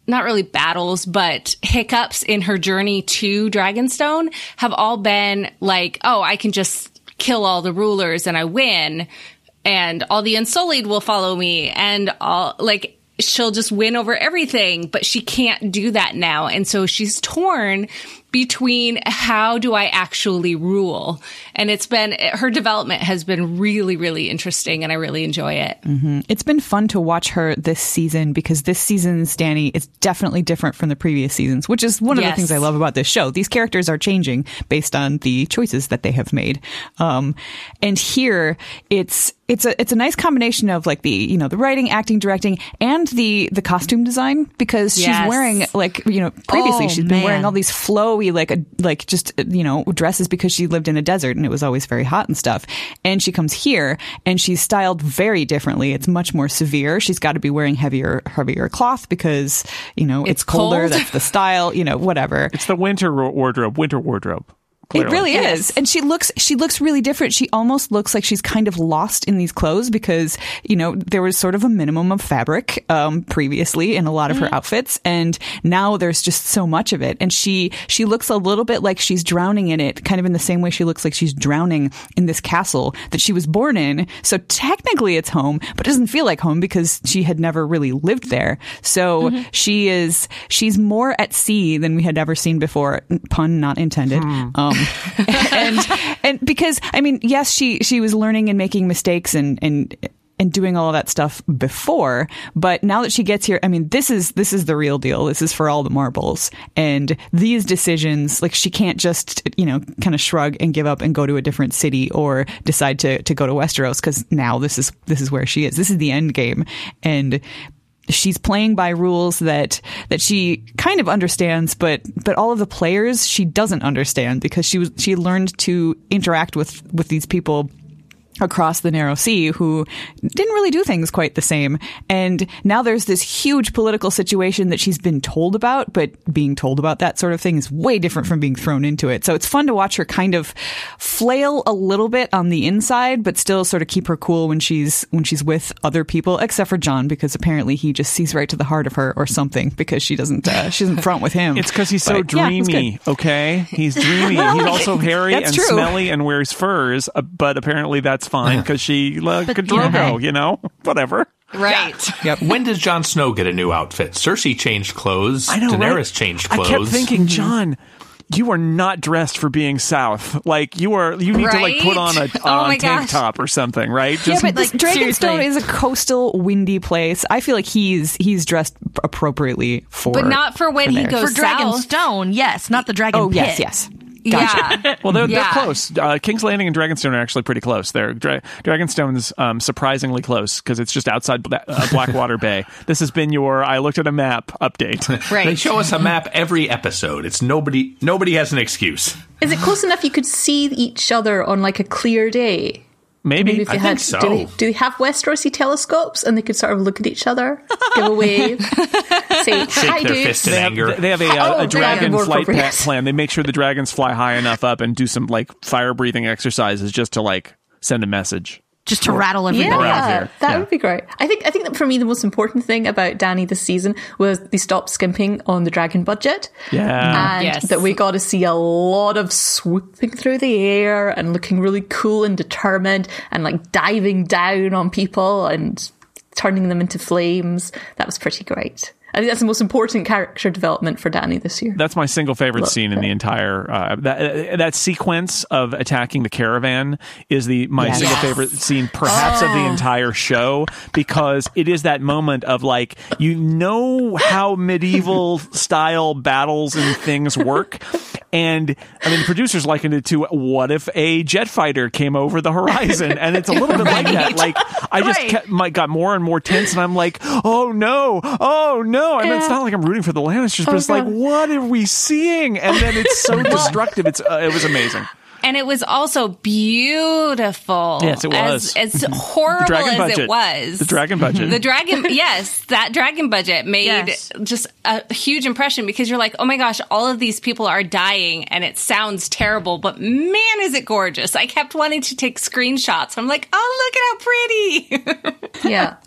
not really battles, but hiccups in her journey to Dragonstone have all been like, oh, I can just kill all the rulers and I win, and all the Unsullied will follow me, and all like she'll just win over everything, but she can't do that now. And so she's torn between how do I actually rule? And it's been, her development has been really, really interesting and I really enjoy it. It's been fun to watch her this season because this season's Dany is definitely different from the previous seasons, which is one of the things I love about this show. These characters are changing based on the choices that they have made. Um, and here it's, it's a, it's a nice combination of like the, you know, the writing, acting, directing, and the, the costume design because she's Yes. wearing like, you know, previously Oh, she's been wearing all these flowy, like, a, like just, you know, dresses because she lived in a desert and it was always very hot and stuff. And she comes here and she's styled very differently. It's much more severe. She's got to be wearing heavier, heavier cloth because, you know, it's, It's colder. cold. That's the style, you know, whatever. It's the winter wardrobe, winter wardrobe. It really Yes. is. And she looks she looks really different. She almost looks like she's kind of lost in these clothes because, you know, there was sort of a minimum of fabric um previously in a lot of her outfits and now there's just so much of it. And she she looks a little bit like she's drowning in it, kind of in the same way she looks like she's drowning in this castle that she was born in. So technically it's home, but it doesn't feel like home because she had never really lived there. So she is she's more at sea than we had ever seen before. Pun not intended. Um, and and because I mean, yes, she she was learning and making mistakes and and and doing all that stuff before, but now that she gets here, I mean, this is this is the real deal. This is for all the marbles. And these decisions, like she can't just, you know, kind of shrug and give up and go to a different city or decide to to go to Westeros because now this is this is where she is. This is the end game. And she's playing by rules that that she kind of understands but but all of the players she doesn't understand because she was she learned to interact with with these people across the narrow sea who didn't really do things quite the same and now there's this huge political situation that she's been told about but being told about that sort of thing is way different from being thrown into it so it's fun to watch her kind of flail a little bit on the inside but still sort of keep her cool when she's when she's with other people except for Jon because apparently he just sees right to the heart of her or something because she doesn't uh, she doesn't front with him It's because he's so But, yeah, dreamy. okay, he's dreamy. he's also hairy and true. smelly and wears furs. Uh, but apparently that's fine because she like a But, you know, Drogo. You know, whatever. Right. yep When does Jon Snow get a new outfit? Cersei changed clothes. I know. Daenerys right? changed I kept thinking, mm-hmm. Jon. You are not dressed for being South. Like you are, you need to like put on a, Right? Oh on Oh a tank gosh. top or something, right? Yeah, but like, Dragonstone seriously. is a coastal, windy place. I feel like he's he's dressed appropriately for, But not for when he goes For south. Dragonstone, yes, not the Dragon Oh Pit. yes, yes. Gotcha. Yeah. Well, they're, Yeah. they're close. Uh, King's Landing and Dragonstone are actually pretty close. They're Dra- Dragonstone's um, surprisingly close because it's just outside Bla- uh, Blackwater Bay. This has been your I looked at a map update. Right. They show us a map every episode. It's nobody. Nobody has an excuse. Is it close enough you could see each other on like a clear day? Maybe, Maybe if I you think had, so. do, they, do they have Westerosi telescopes and they could sort of look at each other, give a wave, say hi, their dudes. fist in they have, they have a, uh, Oh, a yeah, dragon more flight plan. They make sure the dragons fly high enough up and do some like fire breathing exercises just to like send a message. Just to rattle everybody Yeah, out. here. that Yeah. would be great. I think I think that for me the most important thing about Dany this season was they stopped skimping on the dragon budget. Yeah. And Yes. that we got to see a lot of swooping through the air and looking really cool and determined and like diving down on people and turning them into flames. That was pretty great. I think that's the most important character development for Dany this year. That's my single favorite Love scene in the entire uh, that that sequence of attacking the caravan is the my Yes. single Yes. favorite scene perhaps of the entire show because it is that moment of like you know how medieval style battles and things work and I mean the producers likened it to what if a jet fighter came over the horizon and it's a little bit like that like I just Right. kept, my, got more and more tense and I'm like oh no oh no and it's not like I'm rooting for the Lannisters but it's like what are we seeing and then it's so destructive it's uh, it was amazing And it was also beautiful. Yes, it was. As, as horrible as budget it was. the dragon budget The dragon, yes, that dragon budget made Yes. just a huge impression because you're like, oh my gosh, all of these people are dying and it sounds terrible, but man, is it gorgeous. I kept wanting to take screenshots. I'm like, oh, look at how pretty. yeah.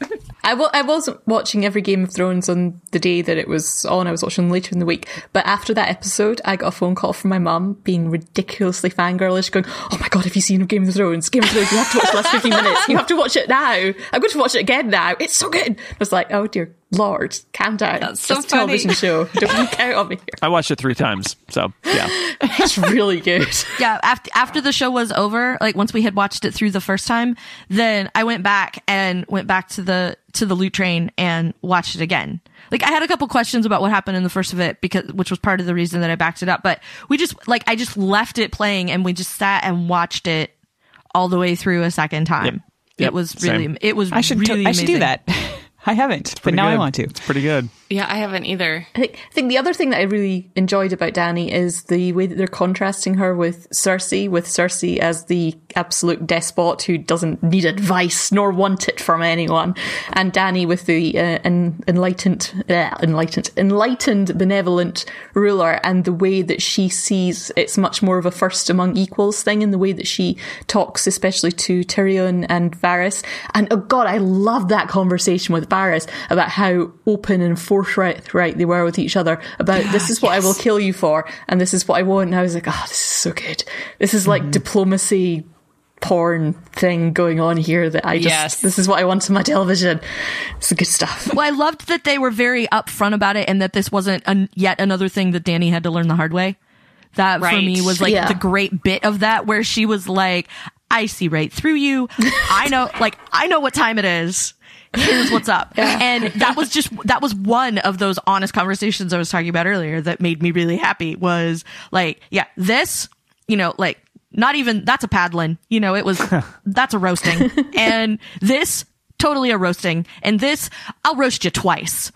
I w- I wasn't watching every Game of Thrones on the day that it was on. I was watching later in the week. But after that episode, I got a phone call from my mum being ridiculously fangirlish, going, "Oh my god, have you seen Game of Thrones? Game of Thrones, you have to watch the last fifteen minutes. You have to watch it now. I'm going to watch it again now. It's so good." I was like, "Oh dear Lord, calm down. That's so It's a television funny. show. Don't freak out on me here. I watched it three times, so yeah. It's really good." yeah after after the show was over like once we had watched it through the first time then i went back and went back to the to the loot train and watched it again like i had a couple questions about what happened in the first of it because which was part of the reason that i backed it up but we just like i just left it playing and we just sat and watched it all the way through a second time Yep. Yep. it was Same. really it was I should. really I should do that. I haven't, but now I want to. It's pretty good. Yeah, I haven't either. I think, I think the other thing that I really enjoyed about Dany is the way that they're contrasting her with Cersei, with Cersei as the absolute despot who doesn't need advice nor want it from anyone, and Dany with the uh, en- enlightened, uh, enlightened, enlightened, benevolent ruler, and the way that she sees it's much more of a first among equals thing, in the way that she talks, especially to Tyrion and Varys. And oh god, I love that conversation with Varys about how open and forthright right they were with each other about this is what I will kill you for, and this is what I want. And I was like, oh, this is so good. This is like mm-hmm. diplomacy porn thing going on here that I just Yes. this is what I want on my television. It's good stuff. well i loved that they were very upfront about it and that this wasn't an, yet another thing that Dany had to learn the hard way that for me was like Yeah. the great bit of that where she was like i see right through you i know like i know what time it is here's what's up. And that was just that was one of those honest conversations i was talking about earlier that made me really happy was like yeah this you know like not even that's a paddling you know it was that's a roasting. And this totally a roasting. And this i'll roast you twice.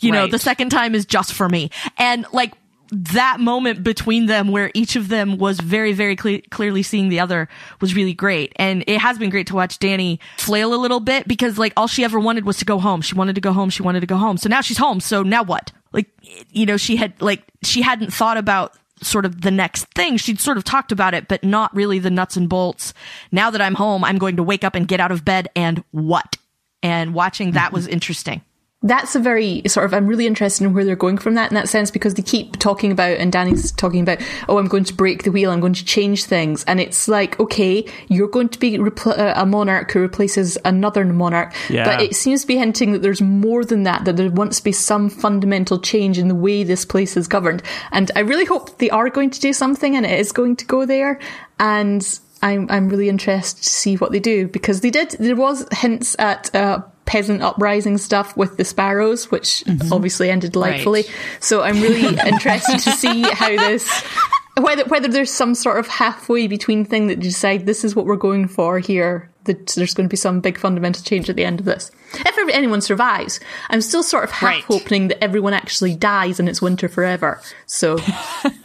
You know the second time is just for me. And like that moment between them where each of them was very very cle- clearly seeing the other was really great. And it has been great to watch Dany flail a little bit because like all she ever wanted was to go home. She wanted to go home. She wanted to go home. So now she's home. So now what? Like you know she had like she hadn't thought about sort of the next thing. She'd sort of talked about it but not really the nuts and bolts. Now that i'm home i'm going to wake up and get out of bed and what? And watching that was interesting that's a very sort of I'm really interested in where they're going from that in that sense because they keep talking about and Dany's talking about oh I'm going to break the wheel I'm going to change things. And it's like okay you're going to be repl- uh, a monarch who replaces another monarch. Yeah. but it seems to be hinting that there's more than that that there wants to be some fundamental change in the way this place is governed. And I really hope they are going to do something and it is going to go there. And I'm I'm really interested to see what they do because they did there was hints at uh, peasant uprising stuff with the sparrows, which mm-hmm. obviously ended delightfully. So I'm really interested to see how this whether whether there's some sort of halfway between thing that you decide this is what we're going for here. That there's going to be some big fundamental change at the end of this. If anyone survives, I'm still sort of half Right. hoping that everyone actually dies and it's winter forever. So,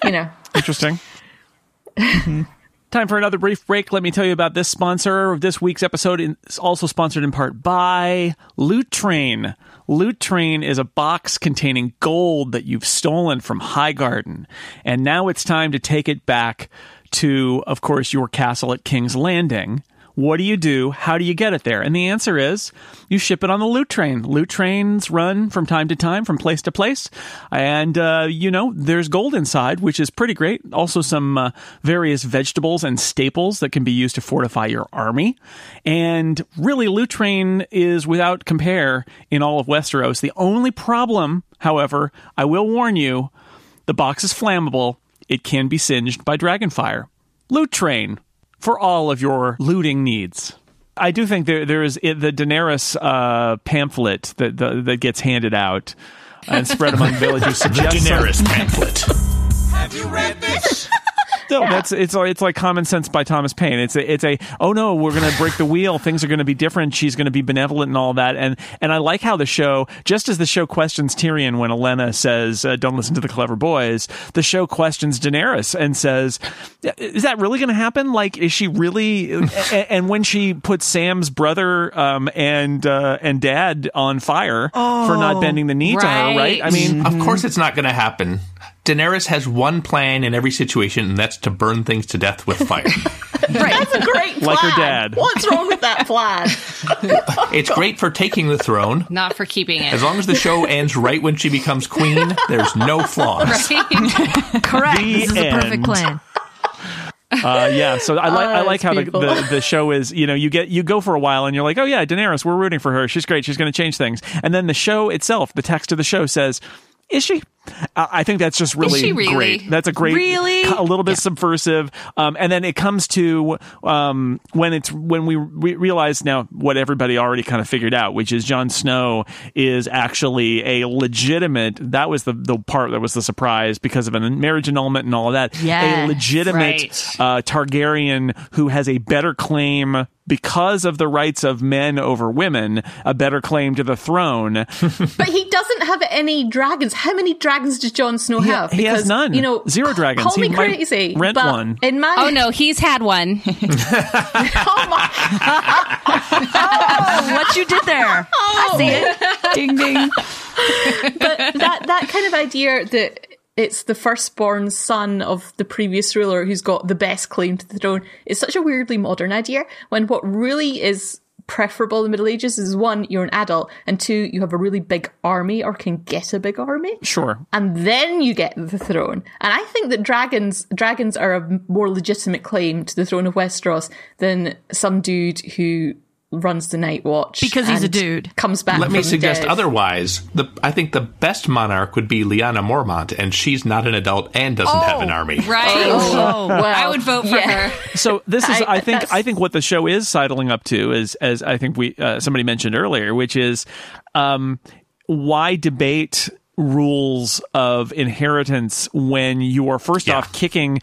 you know. Interesting. Mm-hmm. Time for another brief break. Let me tell you about this sponsor. Of this week's episode is also sponsored in part by Loot Train. Loot Train is a box containing gold that you've stolen from Highgarden, And now it's time to take it back to, of course, your castle at King's Landing. What do you do? How do you get it there? And the answer is you ship it on the loot train. Loot trains run from time to time, from place to place. And, uh, you know, there's gold inside, which is pretty great. Also, some uh, various vegetables and staples that can be used to fortify your army. And really, loot train is without compare in all of Westeros. The only problem, however, I will warn you the box is flammable. It can be singed by dragonfire. Loot train for all of your looting needs. I do think there there is the Daenerys uh, pamphlet that the, that gets handed out and spread among villagers. The suggests some- Daenerys pamphlet. Have you read this? No, that's it's it's like Common Sense by Thomas Paine. It's a it's a oh no, we're going to break the wheel. Things are going to be different. She's going to be benevolent and all that. And and I like how the show, just as the show questions Tyrion when Olenna says, uh, "Don't listen to the clever boys," the show questions Daenerys and says, "Is that really going to happen? Like, is she really?" and, and when she puts Sam's brother um, and uh, and dad on fire for not bending the knee to her, right? I mean, Of course, it's not going to happen. Daenerys has one plan in every situation, and that's to burn things to death with fire. Right. That's a great plan. Like her dad. What's wrong with that plan? It's great for taking the throne. Not for keeping it. As long as the show ends right when she becomes queen, there's no flaws. Correct. The this is a perfect plan. Uh, yeah, so I like I Oh, like how the, the the show is. You know, you get you go for a while and you're like, oh yeah, Daenerys, we're rooting for her. She's great. She's going to change things. And then the show itself, the text of the show says. Is she? Uh, I think that's just really, really? great. That's a great, Really? a little bit subversive. Um, and then it comes to um, when it's when we re- realize now what everybody already kind of figured out, which is Jon Snow is actually a legitimate. That was the the part that was the surprise because of a marriage annulment and all of that. Yeah, a legitimate right. uh, Targaryen who has a better claim because of the rights of men over women, a better claim to the throne. But he doesn't have any dragons. How many dragons does Jon Snow He- have? he has Because, none. You know, Zero dragons. Call He me might crazy. rent but one. In my oh no, he's had one. oh my, Oh, what you did there? Oh. I see it. ding ding. but that that kind of idea that it's the firstborn son of the previous ruler who's got the best claim to the throne is such a weirdly modern idea when what really is preferable in the Middle Ages is one, you're an adult, and two, you have a really big army or can get a big army. Sure. And then you get the throne. And I think that dragons dragons are a more legitimate claim to the throne of Westeros than some dude who runs the Night Watch Because he's a dude. Comes back. Let me from the suggest dead. otherwise. The I think the best monarch would be Lyanna Mormont, and she's not an adult and doesn't have an army. right. Oh, Well, I would vote for yeah. her. So this is, I, I- think, I think what the show is sidling up to is, as I think we uh, somebody mentioned earlier, which is, um, why debate rules of inheritance when you are first Yeah. off kicking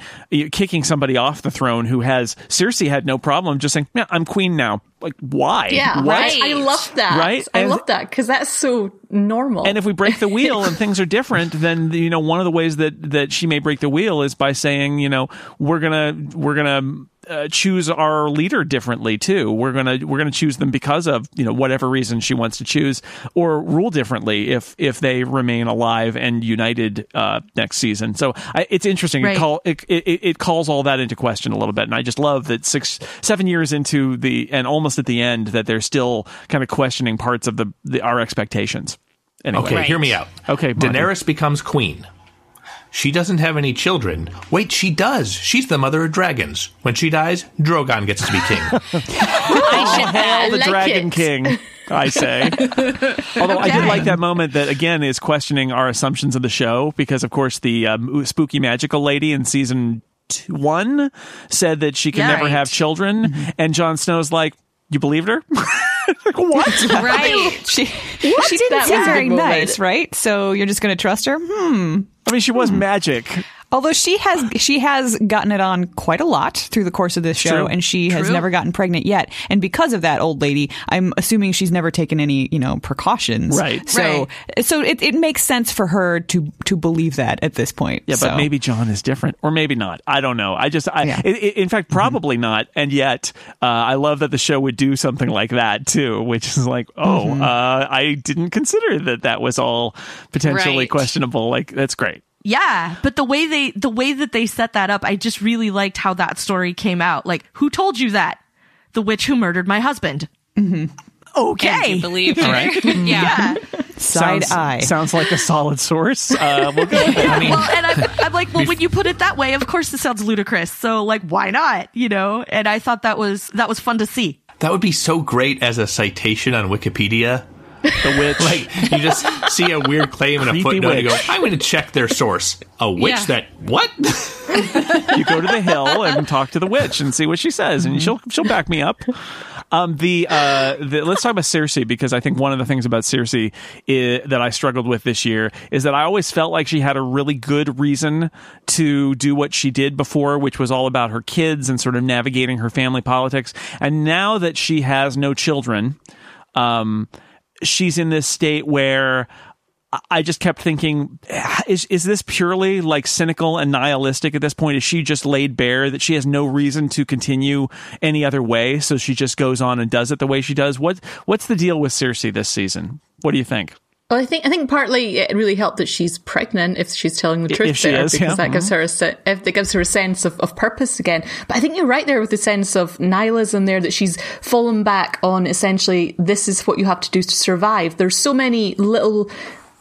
kicking somebody off the throne who has Cersei had no problem just saying yeah I'm queen now like why Yeah, what right. I love that. Right? I And- love that because that's so normal. and if we break the wheel and things are different, then you know one of the ways that that she may break the wheel is by saying, you know, we're gonna we're gonna uh, choose our leader differently too. We're gonna we're gonna choose them because of you know whatever reason she wants to choose, or rule differently if if they remain alive and united uh, next season. So I, it's interesting. It, Right. call, it, it it calls all that into question a little bit, and I just love that six seven years into the and almost at the end that they're still kind of questioning parts of the, the our expectations. Anyway. Okay, Right. hear me out. Okay, Monty. Daenerys becomes queen. She doesn't have any children. Wait, she does. She's the mother of dragons. When she dies, Drogon gets to be king. I should Hail the like Dragon it. King, I say. Although I did like that moment that again is questioning our assumptions of the show because, of course, the um, spooky magical lady in season two, one said that she can Yeah, never right. have children, and Jon Snow's like, "You believed her? like, what? Right. She, she didn't That seem very nice, right? So you're just going to trust her? Hmm. I mean, she was magic. Although she has she has gotten it on quite a lot through the course of this show, True. and she has never gotten pregnant yet. And because of that, old lady, I'm assuming she's never taken any you know precautions. Right. So so it, it makes sense for her to to believe that at this point. Yeah, but maybe Jon is different, or maybe not. I don't know. I just, I, Yeah. i- i- in fact, probably not. And yet, uh, I love that the show would do something like that too, which is like, oh, uh, I didn't consider that that was all potentially Right. questionable. Like, that's great. Yeah, but the way they the way that they set that up, I just really liked how that story came out. Like, who told you that? The witch who murdered my husband. And Okay. you believe her. yeah. side sounds, eye. sounds like a solid source. Uh, we'll go with that. I mean, well, and I'm, I'm like, well, when you put it that way, of course, this sounds ludicrous. So, like, why not? You know? And I thought that was that was fun to see. that would be so great as a citation on Wikipedia. The witch. Like, you just see a weird claim in a Creepy footnote and you go. I'm going to check their source. A witch Yeah. that, what? you go to the hill and talk to the witch and see what she says, and she'll she'll back me up. Um, the, uh, the let's talk about Cersei because I think one of the things about Cersei i that I struggled with this year is that I always felt like she had a really good reason to do what she did before, which was all about her kids and sort of navigating her family politics. And now that she has no children, um, she's in this state where I just kept thinking, is is this purely like cynical and nihilistic at this point? Is she just laid bare that she has no reason to continue any other way, so she just goes on and does it the way she does? What what's the deal with Cersei this season? What do you think? Well, I think I think partly it really helped that she's pregnant if she's telling the truth if she there is, because yeah. that gives mm-hmm. her a if that gives her a sense of, of purpose again. But I think you're right there with the sense of nihilism there that she's fallen back on essentially this is what you have to do to survive. There's so many little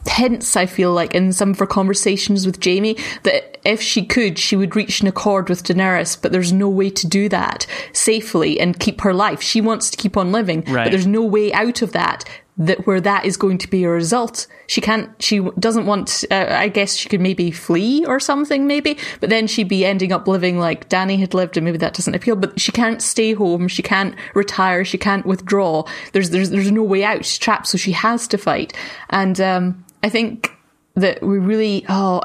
hints I feel like in some of her conversations with Jaime that if she could she would reach an accord with Daenerys but there's no way to do that safely and keep her life she wants to keep on living Right. but there's no way out of that that where that is going to be a result. She can't she doesn't want uh, I guess she could maybe flee or something maybe but then she'd be ending up living like Dany had lived and maybe that doesn't appeal but she can't stay home she can't retire she can't withdraw. There's there's there's no way out. She's trapped so she has to fight. And um I think that we really oh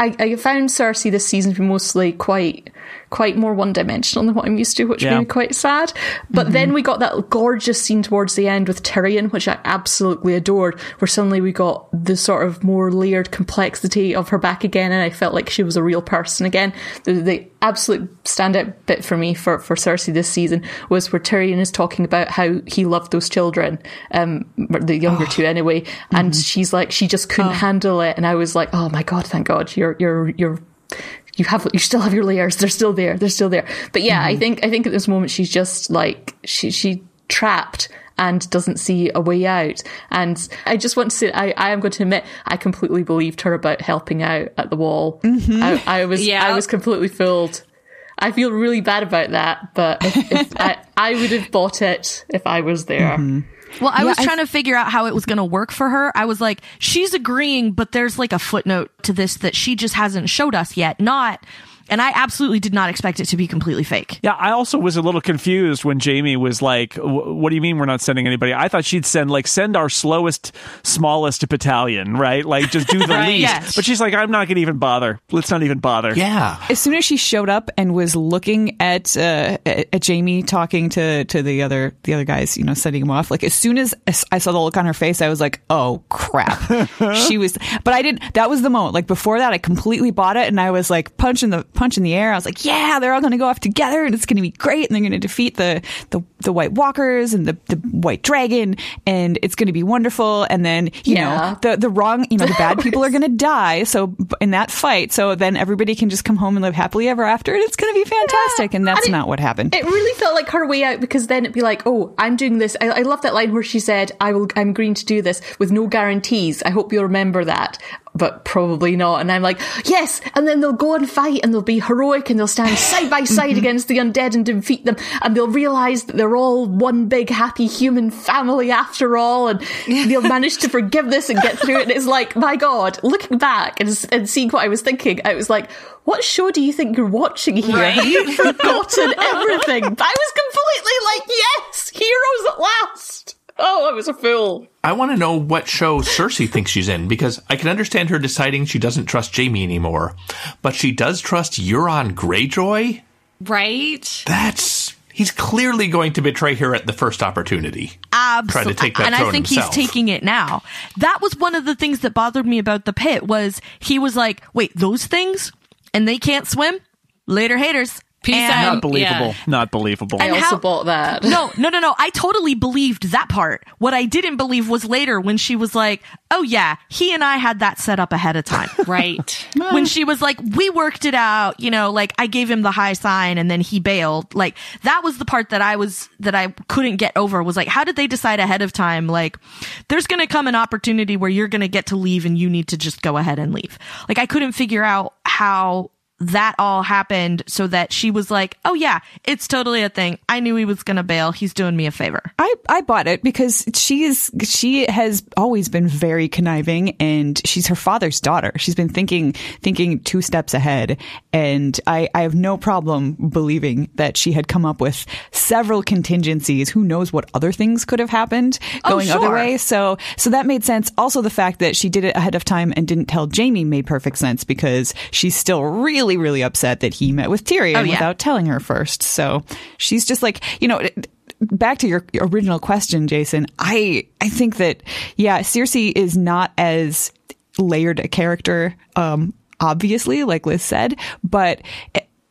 I, I found Cersei this season to be mostly quite quite more one dimensional than what I'm used to, which Yeah. made me quite sad. But then we got that gorgeous scene towards the end with Tyrion, which I absolutely adored, where suddenly we got the sort of more layered complexity of her back again, and I felt like she was a real person again. The, the absolute standout bit for me for, for Cersei this season was where Tyrion is talking about how he loved those children, um, the younger two anyway, and she's like, she just couldn't handle it, and I was like, oh my god, thank God, you're you're you're you have you still have your layers. They're still there. They're still there. But yeah i mm-hmm. think i think at this moment she's just like she she trapped and doesn't see a way out. And i just want to say i, I am going to admit i completely believed her about helping out at the wall. Mm-hmm. I, I was Yeah. i was completely fooled. I feel really bad about that but if, if I, I would have bought it if i was there mm-hmm. Well, I was I- trying to figure out how it was going to work for her. I was like, she's agreeing, but there's like a footnote to this that she just hasn't showed us yet. Not, and I absolutely did not expect it to be completely fake. Yeah, I also was a little confused when Jaime was like, "What do you mean we're not sending anybody?" I thought she'd send like send our slowest, smallest battalion, right? Like just do the Right. least. Yes. But she's like, "I'm not going to even bother. Let's not even bother." Yeah. as soon as she showed up and was looking at uh, at at Jaime talking to to the other the other guys, you know, sending him off. Like as soon as I saw the look on her face, I was like, "Oh crap!" she was, but I didn't. That was the moment. Like before that, I completely bought it, and I was like punching the punch in the air. I was like, "Yeah, they're all going to go off together, and it's going to be great, and they're going to defeat the the the White Walkers and the the White Dragon, and it's going to be wonderful." And then you Yeah. know the the wrong, you know, the bad people are going to die. So in that fight, so then everybody can just come home and live happily ever after, and it's going to be fantastic. And that's And it- not what happened. It really felt like her way out because then it'd be like, oh, I'm doing this. I, I love that line where she said, "I will. I'm agreeing to do this with no guarantees." I hope you'll remember that, but probably not. And I'm like, yes. And then they'll go and fight, and they'll be heroic, and they'll stand side by side mm-hmm. against the undead and defeat them, and they'll realize that they're all one big happy human family after all, and they'll manage to forgive this and get through it. And it's like, my God, looking back and, and seeing what I was thinking, I was like. What show do you think you're watching here? Right. Have you forgotten everything? But I was completely like, yes, heroes at last. Oh, I was a fool. I want to know what show Cersei thinks she's in because I can understand her deciding she doesn't trust Jaime anymore, but she does trust Euron Greyjoy. Right? That's he's clearly going to betray her at the first opportunity. Absolutely. Try to take that and I think himself. he's taking it now. That was one of the things that bothered me about the pit was he was like, wait, those things? And they can't swim? Later haters. Peace And- out. Not believable. Yeah. Not believable. I also how- bought that. No, no, no, no. I totally believed that part. What I didn't believe was later when she was like, oh yeah, he and I had that set up ahead of time. Right. when she was like, we worked it out, you know, like I gave him the high sign and then he bailed. Like that was the part that I was, that I couldn't get over was like, how did they decide ahead of time? Like there's going to come an opportunity where you're going to get to leave and you need to just go ahead and leave. Like I couldn't figure out how that all happened so that she was like, oh yeah, it's totally a thing. I knew he was going to bail. He's doing me a favor. I, I bought it because she is she has always been very conniving and she's her father's daughter. She's been thinking thinking two steps ahead and I, I have no problem believing that she had come up with several contingencies. Who knows what other things could have happened Oh, going other way. So so that made sense. Also the fact that she did it ahead of time and didn't tell Jaime made perfect sense because she's still really, really upset that he met with Tyrion Oh, yeah. without telling her first. So she's just like, you know, back to your original question, Jason, I I think that yeah, Cersei is not as layered a character, um, obviously, like Liz said, but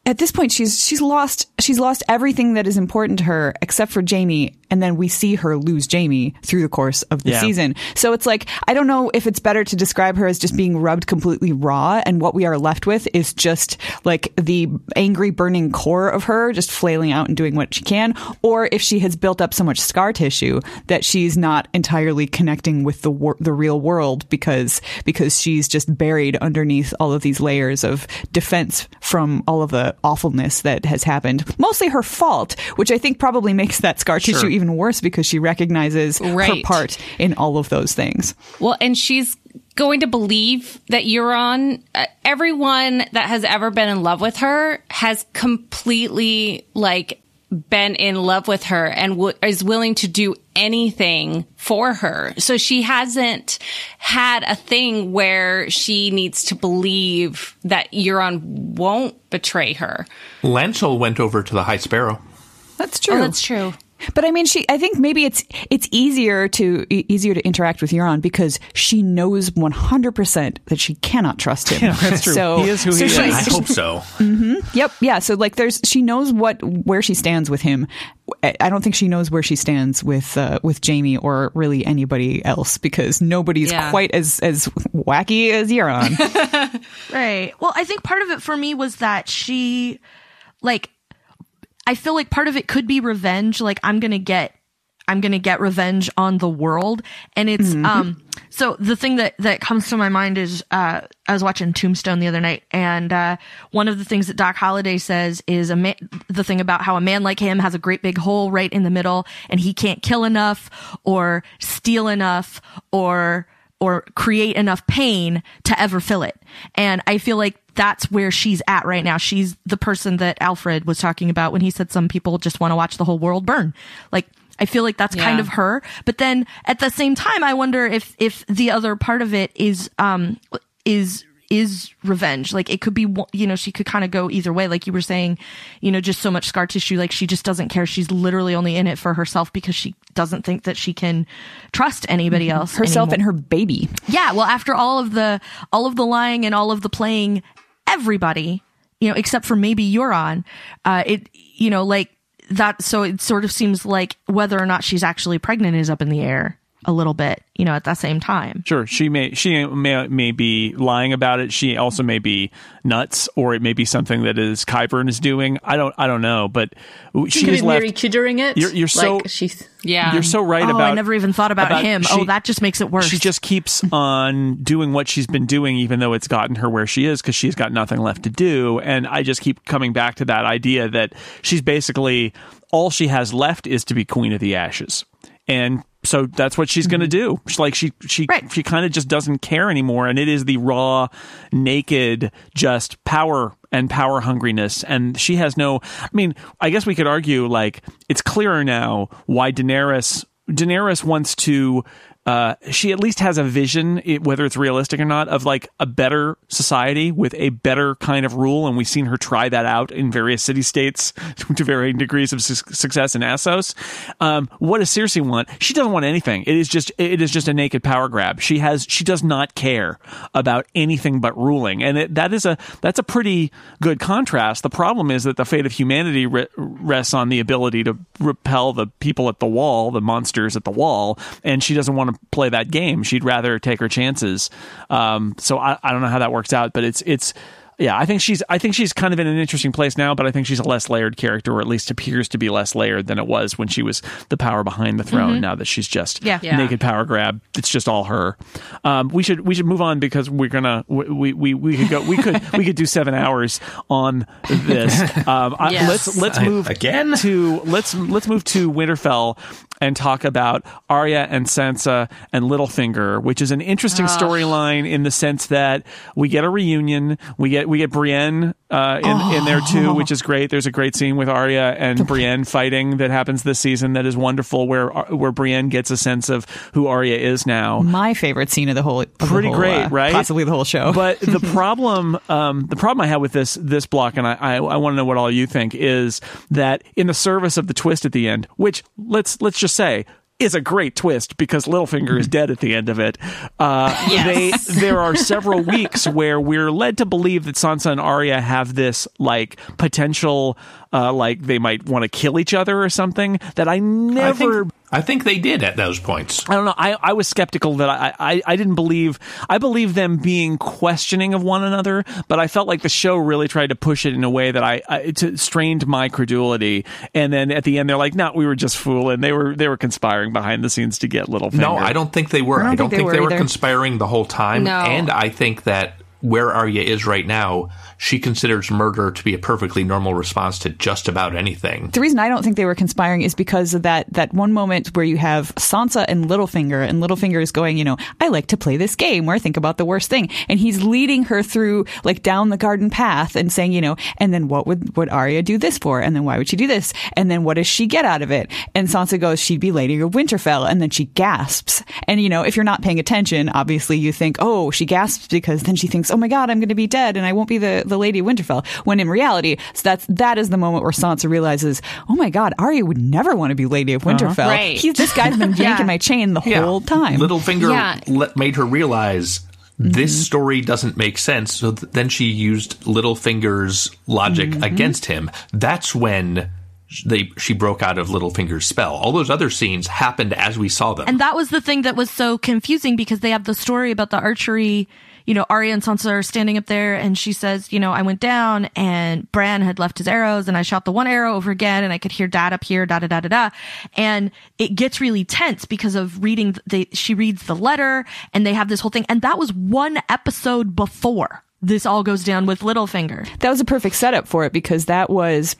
at this point she's she's lost she's lost everything that is important to her except for Jaime and then we see her lose Jaime through the course of the Yeah. season. So it's like I don't know if it's better to describe her as just being rubbed completely raw and what we are left with is just like the angry burning core of her just flailing out and doing what she can or if she has built up so much scar tissue that she's not entirely connecting with the wor- the real world because because she's just buried underneath all of these layers of defense from all of the awfulness that has happened. Mostly her fault, which I think probably makes that scar tissue even worse because she recognizes her part in all of those things. Well, and she's going to believe that Euron, uh, everyone that has ever been in love with her has completely like been in love with her and w- is willing to do anything for her. So she hasn't had a thing where she needs to believe that Euron won't betray her. Lancel went over to the High Sparrow. That's true. Oh, that's true. But I mean, she. I think maybe it's it's easier to easier to interact with Euron because she knows one hundred percent that she cannot trust him. Yeah, that's true. So, He is who so he is. she's- I hope so. Yep. Yeah. So like, there's she knows what where she stands with him. I I don't think she knows where she stands with uh, with Jaime or really anybody else because nobody's Yeah. quite as as wacky as Euron. Right. Well, I think part of it for me was that she, like, I feel like part of it could be revenge. Like, I'm gonna get, I'm gonna get revenge on the world, and it's um. So the thing that that comes to my mind is, uh, I was watching Tombstone the other night, and uh, one of the things that Doc Holliday says is a man, the thing about how a man like him has a great big hole right in the middle, and he can't kill enough or steal enough or or create enough pain to ever fill it. And I feel like that's where she's at right now. She's the person that Alfred was talking about when he said some people just want to watch the whole world burn. Like, I feel like that's kind of her. But then at the same time, I wonder if, if the other part of it is, um, is, is revenge. Like it could be, you know, she could kind of go either way. Like you were saying, you know, just so much scar tissue. Like she just doesn't care. She's literally only in it for herself because she doesn't think that she can trust anybody else. Herself anymore. and her baby. Yeah, well, after all of the all of the lying and all of the playing, everybody, you know, except for maybe Euron, uh, it, you know, like that. So it sort of seems like whether or not she's actually pregnant is up in the air a little bit, you know, at that same time. Sure, she may she may, may be lying about it. She also may be nuts, or it may be something that is Qyburn is doing. I don't I don't know, but she Could is be Mary left. tutoring it. You're- you're so- like she's Yeah. You're so right Oh, about. I never even thought about, him. Oh, she- oh, that just makes it worse. She just keeps on doing what she's been doing, even though it's gotten her where she is, because she's got nothing left to do. And I just keep coming back to that idea that she's basically all she has left is to be Queen of the Ashes, and so that's what she's going to mm-hmm. do. She's like she she Right. she kind of just doesn't care anymore, and it is the raw, naked, just power and power hungriness, and she has no. I mean, I guess we could argue like it's clearer now why Daenerys Daenerys wants to. Uh, she at least has a vision, whether it's realistic or not, of like a better society with a better kind of rule, and we've seen her try that out in various city states to varying degrees of su- success in Essos. Um, what does Cersei want? She doesn't want anything. It is just it is just a naked power grab. She has she does not care about anything but ruling, and it, that is a that's a pretty good contrast. The problem is that the fate of humanity re- rests on the ability to repel the people at the wall, the monsters at the wall, and she doesn't want to play that game. She'd rather take her chances. Um, so I, I don't know how that works out, but it's it's yeah, I think she's I think she's kind of in an interesting place now, but I think she's a less layered character, or at least appears to be less layered than it was when she was the power behind the throne. Now that she's just Yeah. Yeah. naked power grab, it's just all her. Um, we should we should move on because we're gonna we we, we could go we could we could do seven hours on this. Um, I- let's let's I- move again? to let's let's move to Winterfell and talk about Arya and Sansa and Littlefinger, which is an interesting storyline in the sense that we get a reunion, we get we get Brienne uh, in in there too, which is great. There's a great scene with Arya and Brienne fighting that happens this season that is wonderful, where where Brienne gets a sense of who Arya is now. My favorite scene of the whole, of the Pretty whole, great, uh, right? Possibly the whole show. But the problem, um, the problem I have with this this block, and I, I, I want to know what all you think, is that in the service of the twist at the end, which let's let's just say is a great twist because Littlefinger is dead at the end of it. Uh, Yes. they, there are several weeks where we're led to believe that Sansa and Arya have this like potential, uh, like they might want to kill each other or something. That I I never. think, I think they did at those points. I don't know. I, I was skeptical that I, I I didn't believe I believe them being questioning of one another, but I felt like the show really tried to push it in a way that I, I it strained my credulity. And then at the end, they're like, "No, we were just fooling. They were they were conspiring behind the scenes to get Littlefinger." No, I don't think they were. I don't, think, they, were either. conspiring the whole time. No. And I think that where Arya is right now, she considers murder to be a perfectly normal response to just about anything. The reason I don't think they were conspiring is because of that that one moment where you have Sansa and Littlefinger, and Littlefinger is going, you know, I like to play this game where I think about the worst thing, and he's leading her through like down the garden path and saying, you know, and then what would would Arya do this for, and then why would she do this, and then what does she get out of it? And Sansa goes, she'd be Lady of Winterfell, and then she gasps, and you know, if you're not paying attention, obviously you think, oh, she gasps because then she thinks, oh my god, I'm going to be dead, and I won't be the the Lady Winterfell. When in reality, so that's that is the moment where Sansa realizes, oh my god, Arya would never want to be Lady of Winterfell. Right. He's this guy's been yanking my chain the whole time. Littlefinger Yeah. let, made her realize this Mm-hmm. story doesn't make sense. So th- then she used Littlefinger's logic Mm-hmm. against him. That's when they she broke out of Littlefinger's spell. All those other scenes happened as we saw them. And that was the thing that was so confusing because they have the story about the archery. You know, Arya and Sansa are standing up there and she says, you know, I went down and Bran had left his arrows and I shot the one arrow over again and I could hear dad up here, da da da da da. And it gets really tense because of reading, they, she reads the letter and they have this whole thing. And that was one episode before this all goes down with Littlefinger. that was a perfect setup for it because that was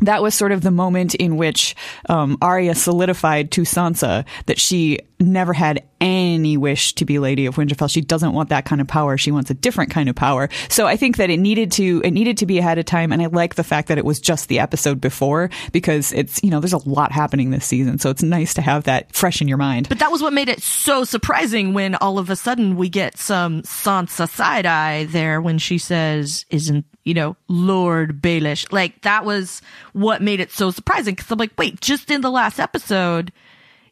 that was sort of the moment in which um, Arya solidified to Sansa that she never had any wish to be Lady of Winterfell. She doesn't want that kind of power. She wants a different kind of power. So I think that it needed to it needed to be ahead of time, and I like the fact that it was just the episode before because it's you know there's a lot happening this season, so it's nice to have that fresh in your mind. But that was what made it so surprising when all of a sudden we get some Sansa side eye there when she says, isn't, you know, Lord Baelish. Like that was what made it so surprising. Cause I'm like, wait, just in the last episode,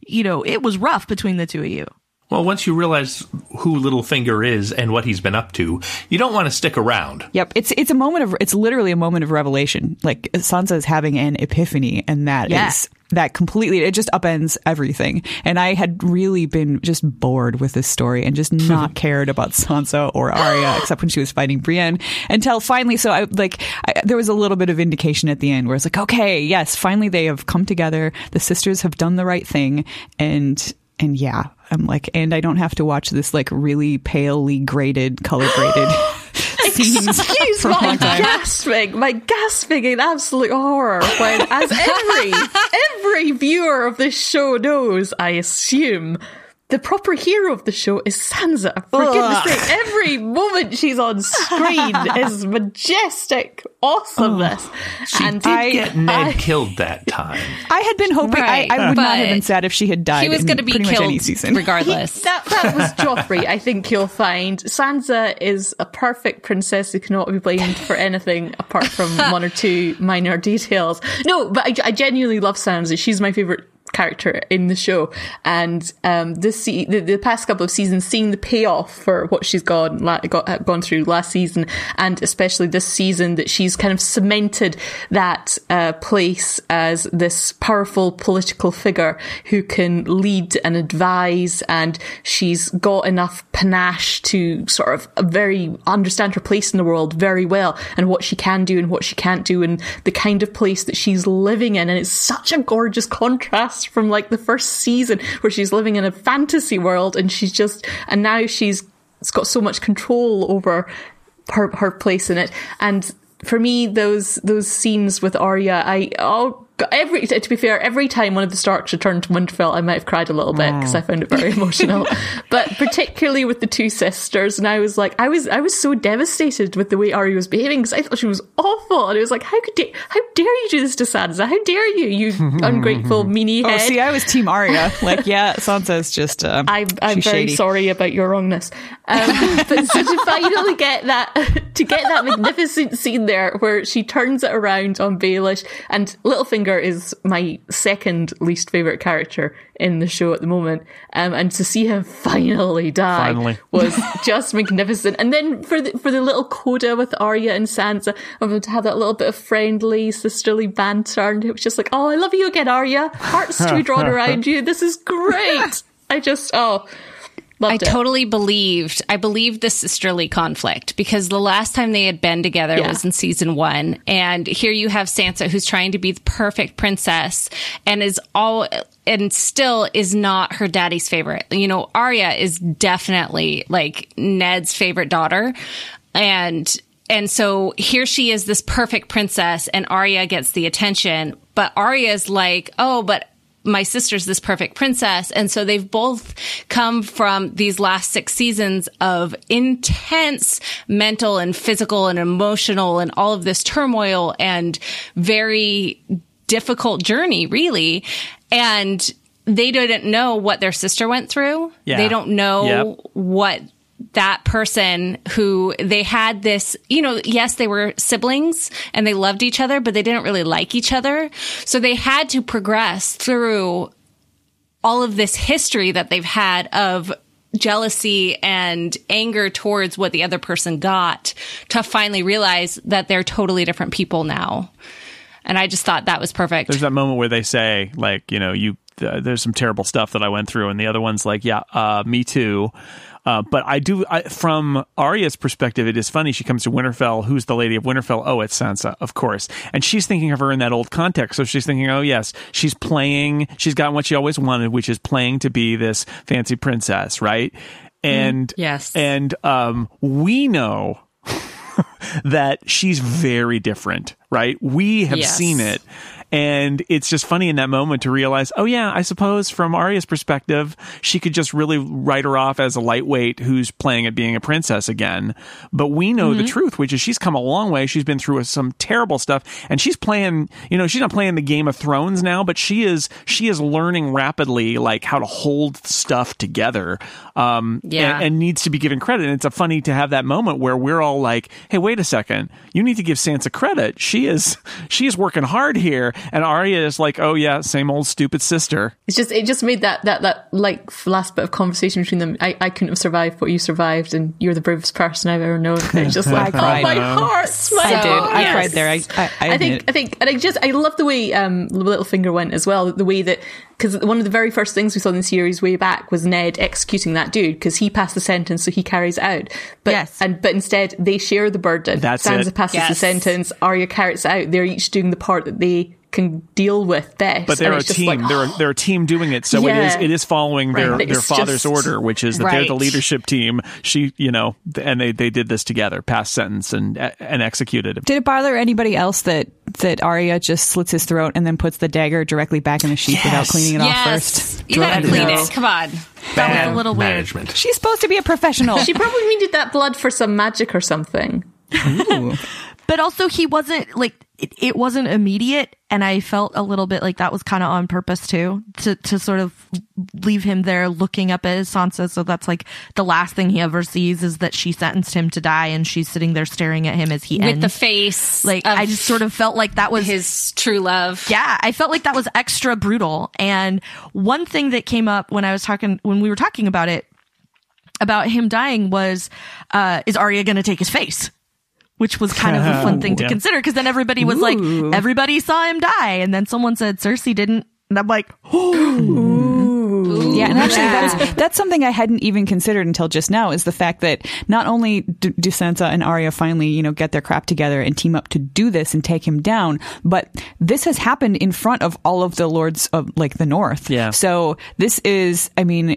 you know, it was rough between the two of you. well, once you realize who Littlefinger is and what he's been up to, you don't want to stick around. Yep, it's it's a moment of it's literally a moment of revelation. Like Sansa is having an epiphany, and that is Yeah. That completely it just upends everything. And I had really been just bored with this story and just not cared about Sansa or Arya except when she was fighting Brienne until finally. So I like I, there was a little bit of indication at the end where it's like, okay, yes, finally they have come together. The sisters have done the right thing, and and yeah, I'm like, and I don't have to watch this like really palely graded, color graded. scenes Excuse my gasping, my gasping in absolute horror when, as every every viewer of this show knows, I assume. The proper hero of the show is Sansa. For goodness sake, every moment she's on screen is majestic awesomeness. Oh, and Did I- get Ned I- killed that time. I had been hoping Right, I, I would not have been sad if she had died. He was going to be pretty much any killed season. regardless. That, that was Joffrey, I think you'll find. Sansa is a perfect princess who cannot be blamed for anything apart from one or two minor details. No, but I, I genuinely love Sansa. She's my favorite character in the show. And um, this se- the, the past couple of seasons, seeing the payoff for what she's gone la- got, uh, gone through last season, and especially this season, that she's kind of cemented that uh, place as this powerful political figure who can lead and advise, and she's got enough panache to sort of very understand her place in the world very well, and what she can do and what she can't do, and the kind of place that she's living in. And it's such a gorgeous contrast from like the first season where she's living in a fantasy world, and she's just, and now she's got so much control over her her place in it. And for me, those those scenes with Arya, I oh every to be fair, every time one of the Starks returned to Winterfell, I might have cried a little bit because I found it very emotional. but particularly with the two sisters, and I was like, I was I was so devastated with the way Arya was behaving because I thought she was awful, and it was like, how could da- how dare you do this to Sansa? How dare you, you ungrateful meanie head? Oh, see, I was Team Arya. Like, yeah, Sansa's just. Uh, I'm, I'm very shady. sorry about your wrongness. Um, but so to finally get that to get that magnificent scene there where she turns it around on Baelish, and little Littlefinger is my second least favorite character in the show at the moment, um, and to see him finally die Finally. was just magnificent. And then for the for the little coda with Arya and Sansa, to have that little bit of friendly sisterly banter, and it was just like, oh, I love you again, Arya. Hearts to be drawn around you. This is great. I just oh. I it. totally believed. I believed the sisterly conflict because the last time they had been together Yeah. was in season one, and here you have Sansa who's trying to be the perfect princess and is all and still is not her daddy's favorite. You know, Arya is definitely like Ned's favorite daughter, and and so here she is, this perfect princess, and Arya gets the attention, but Arya's like, oh, but my sister's this perfect princess. And so they've both come from these last six seasons of intense mental and physical and emotional and all of this turmoil and very difficult journey, really. And they didn't know what their sister went through. Yeah. They don't know Yep. what that person who they had this, you know, yes, they were siblings and they loved each other, but they didn't really like each other. So they had to progress through all of this history that they've had of jealousy and anger towards what the other person got to finally realize that they're totally different people now. And I just thought that was perfect. There's that moment where they say, like, you know, you th- there's some terrible stuff that I went through, and the other one's like, yeah, uh, me too. Uh, but I do, I, from Arya's perspective, it is funny. She comes to Winterfell. Who's the lady of Winterfell? Oh, it's Sansa, of course. And she's thinking of her in that old context. So she's thinking, oh, yes, she's playing, she's gotten what she always wanted, which is playing to be this fancy princess, right? And, yes. and, um, we know that she's very different, right? We have Yes. seen it. And it's just funny in that moment to realize, oh yeah, I suppose from Arya's perspective, she could just really write her off as a lightweight who's playing at being a princess again. But we know the truth, which is she's come a long way. She's been through some terrible stuff and she's playing, you know, she's not playing the Game of Thrones now, but she is, she is learning rapidly like how to hold stuff together. Um, Yeah. and, and needs to be given credit. And it's a funny to have that moment where we're all like, "Hey, wait a second! You need to give Sansa credit. She she is she's working hard here." And Arya is like, "Oh yeah, same old stupid sister." It's just it just made that that that like last bit of conversation between them. I, I couldn't have survived what you survived, and you're the bravest person I've ever known. And it's just like, oh cried. my heart, my I did. heart. I cried there. I, I, I, I think. I think and I just I love the way um Littlefinger went as well. The way that because one of the very first things we saw in the series way back was Ned executing that dude because he passed the sentence, so he carries it out. But Yes. and but instead they share the burden. That's Sansa it. passes the sentence. Arya carries it out. They're each doing the part that they can deal with best. But they're a team. like, they're a, they're a team doing it. So it is Yeah. it is following their Right. their It's father's just- order, which is that they're the leadership team. She, you know, and they they did this together, passed sentence and and executed it. Did it bother anybody else that that Arya just slits his throat and then puts the dagger directly back in the sheath without cleaning it off first? You gotta Dreaded clean it. it. Come on. Bad a little weird. She's supposed to be a professional. She probably needed that blood for some magic or something. But also he wasn't like it, it wasn't immediate and i felt a little bit like that was kind of on purpose too to to sort of leave him there looking up at his sansa so that's like the last thing he ever sees is that she sentenced him to die and she's sitting there staring at him as he With ends the face. like i just sort of felt like that was his true love. yeah, I felt like that was extra brutal. And one thing that came up when I was talking, when we were talking about it, about him dying was, uh, is Arya going to take his face? Which was kind of a fun thing to Yeah. consider because then everybody was like, everybody saw him die. And then someone said Cersei didn't. And I'm like, Yeah, and actually, that's that's something I hadn't even considered until just now. Is the fact that not only do, do Sansa and Arya finally, you know, get their crap together and team up to do this and take him down, but this has happened in front of all of the lords of like the North. Yeah. So this is, I mean,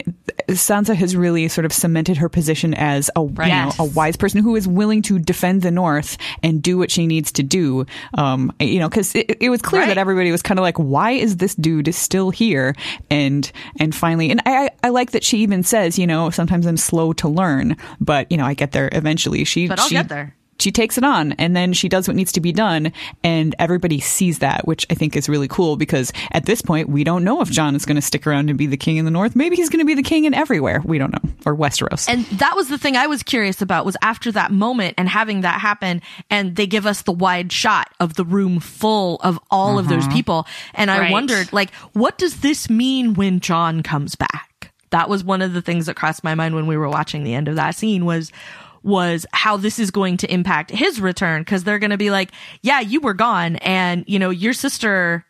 Sansa has really sort of cemented her position as a you know, Yes. a wise person who is willing to defend the North and do what she needs to do. Um, you know, because it, it was clear Right. that everybody was kind of like, why is this dude still here? And and finally, and I I I like that she even says, you know, sometimes I'm slow to learn, but you know, I get there eventually. She but I'll she, get there. She takes it on and then she does what needs to be done and everybody sees that which i think is really cool because at this point we don't know if jon is going to stick around and be the king in the north maybe he's going to be the king in everywhere we don't know or westeros And that was the thing I was curious about was after that moment and having that happen and they give us the wide shot of the room full of all of those mm-hmm. people. And I Right. wondered like, what does this mean when Jon comes back? That was one of the things that crossed my mind when we were watching the end of that scene was was how this is going to impact his return because they're going to be like, yeah, you were gone and you know, your sister,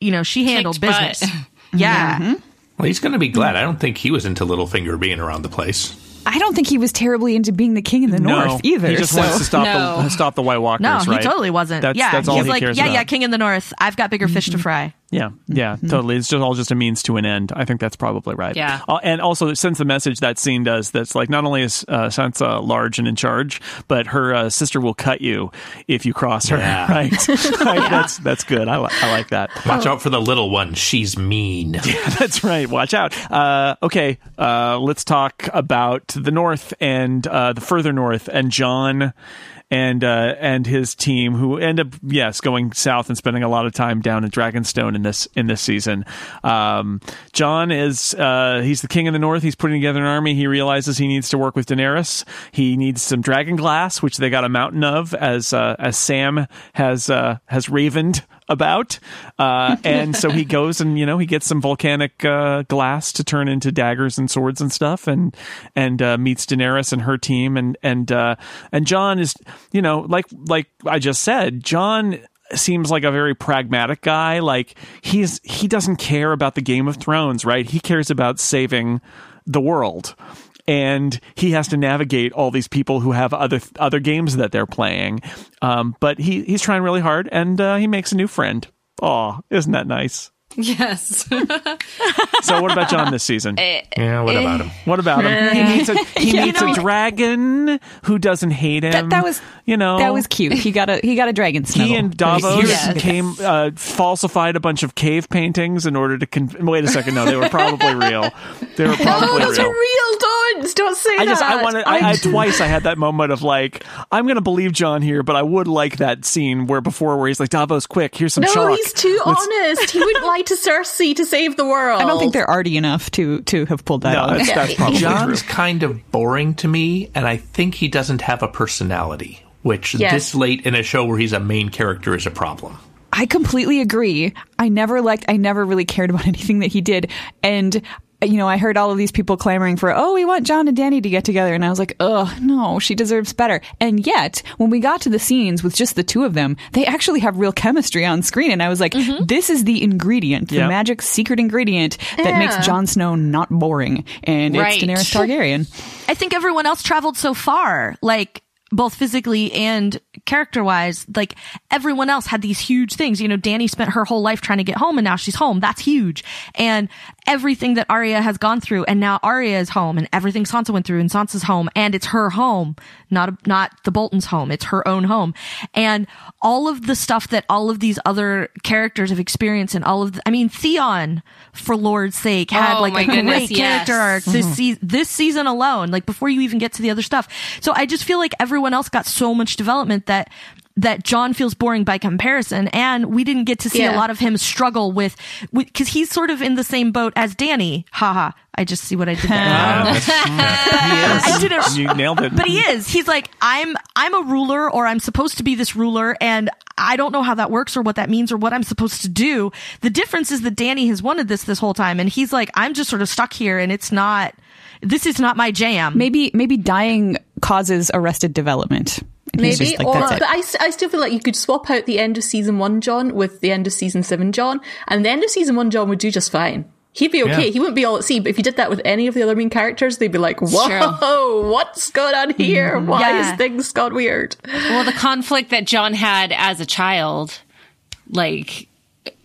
you know, she handled Kicked butt. business. Yeah. Mm-hmm. Well, he's going to be glad. I don't think he was into Littlefinger being around the place. i don't think he was terribly into being the king in the north either He just so- wants to stop No. the stop the White Walkers. No, he right? totally wasn't. That's, yeah, that's all he's he like, cares yeah, about. yeah, King in the North. I've got bigger fish to mm-hmm. fry. Yeah, yeah, totally. It's just all just a means to an end. I think that's probably right. Yeah. Uh, and also sends the message that scene does that's like not only is uh, Sansa large and in charge, but her uh, sister will cut you if you cross her. Yeah. Right. right? That's that's good. I, li- I like that. Watch out for the little one. She's mean. Yeah, that's right. Watch out. Uh, okay, uh, let's talk about the north and uh, the further north and Jon and uh, and his team who end up yes going south and spending a lot of time down in Dragonstone in this in this season. Um, Jon is uh, he's the king of the north. He's putting together an army. He realizes he needs to work with Daenerys. He needs some dragon glass, which they got a mountain of, as uh, as Sam has uh, has ravened about. Uh, and so he goes and, you know, he gets some volcanic uh, glass to turn into daggers and swords and stuff and and uh, meets Daenerys and her team. And and uh, and Jon is, you know, like like I just said, Jon seems like a very pragmatic guy like he's he doesn't care about the game of thrones right he cares about saving the world and he has to navigate all these people who have other other games that they're playing. Um, but he he's trying really hard, and uh, he makes a new friend. Oh, isn't that nice? Yes. So, what about Jon this season? Eh, yeah, what eh. about him? What about him? He eh. meets a he Yeah, meets you know- a dragon who doesn't hate him. that, that was you know that was cute he got a he got a dragon snuggle. He and Davos Yes. came uh, falsified a bunch of cave paintings in order to. Con- Wait a second, no, they were probably real. They were oh, probably Oh, those real. are real. Don't don't say I that. just I wanted I, I twice I had that moment of like I'm gonna believe Jon here, but I would like that scene where before where he's like Davos, quick, here's some no, chalk. he's too Let's- honest. He wouldn't lie to Cersei to save the world. I don't think they're arty enough to to have pulled that No, off. that's, that's probably Jon's true. kind of boring to me, and I think he doesn't have a personality, which Yes. this late in a show where he's a main character is a problem. I completely agree. I never liked, I never really cared about anything that he did. And, you know, I heard all of these people clamoring for, oh, we want Jon and Dany to get together. And I was like, oh, no, she deserves better. And yet, when we got to the scenes with just the two of them, they actually have real chemistry on screen. And I was like, mm-hmm. this is the ingredient, Yeah. the magic secret ingredient that Yeah. makes Jon Snow not boring. And Right. it's Daenerys Targaryen. I think everyone else traveled so far, like both physically and character wise. Like everyone else had these huge things. You know, Dany spent her whole life trying to get home and now she's home. That's huge. And everything that Arya has gone through and now Arya is home and everything Sansa went through and Sansa's home and it's her home, not, not the Bolton's home. It's her own home. And all of the stuff that all of these other characters have experienced and all of the, I mean, Theon, for Lord's sake, had Oh like a goodness, great character yes. arc this mm-hmm. season, this season alone, like before you even get to the other stuff. So I just feel like everyone else got so much development that that Jon feels boring by comparison, and we didn't get to see a lot of him struggle with because he's sort of in the same boat as Dany. Haha! I just see what I did there. I did it. You nailed it. But he is. He's like, I'm I'm a ruler or I'm supposed to be this ruler and I don't know how that works or what that means or what I'm supposed to do. The difference is that Dany has wanted this this whole time and he's like, I'm just sort of stuck here and it's not this is not my jam. Maybe, maybe dying causes arrested development. And Maybe, just like, or that's it. but I, s- I still feel like you could swap out the end of season one Jon with the end of season seven Jon, and the end of season one Jon would do just fine. He'd be okay. Yeah. He wouldn't be all at sea. But if you did that with any of the other main characters, they'd be like, "Whoa, what's going on here? Mm-hmm. Why Yeah. is things got weird?" well, the conflict that Jon had as a child, like,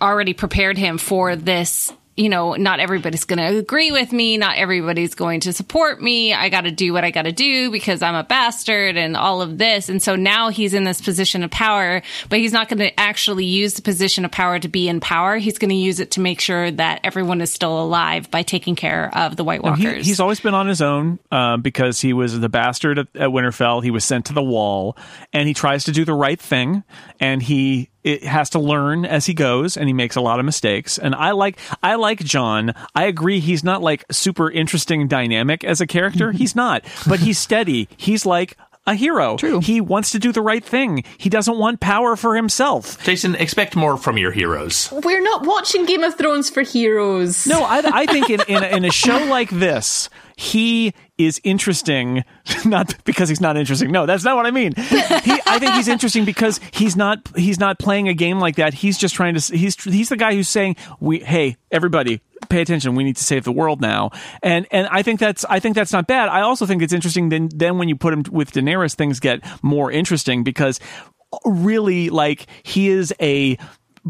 already prepared him for this you know, not everybody's going to agree with me. Not everybody's going to support me. I got to do what I got to do because I'm a bastard and all of this. And so now he's in this position of power, but he's not going to actually use the position of power to be in power. He's going to use it to make sure that everyone is still alive by taking care of the White No, he- Walkers. he's always been on his own uh, because he was the bastard at, at Winterfell. He was sent to the wall, and he tries to do the right thing, and he it has to learn as he goes, and he makes a lot of mistakes. And I like I like Jon. I agree he's not like super interesting, dynamic as a character. he's not, but he's steady. He's like. A hero. True. He wants to do the right thing. He doesn't want power for himself. Jason, expect more from your heroes. We're not watching Game of Thrones for heroes. No, I, I think in, in, a, in a show like this, he is interesting, not because he's not interesting. No, that's not what I mean. He, I think he's interesting because he's not he's not playing a game like that. He's just trying to. He's he's the guy who's saying, "We hey everybody." Pay attention. We need to save the world now, and and I think that's I think that's not bad. I also think it's interesting. Then then when you put him with Daenerys, things get more interesting because really like he is a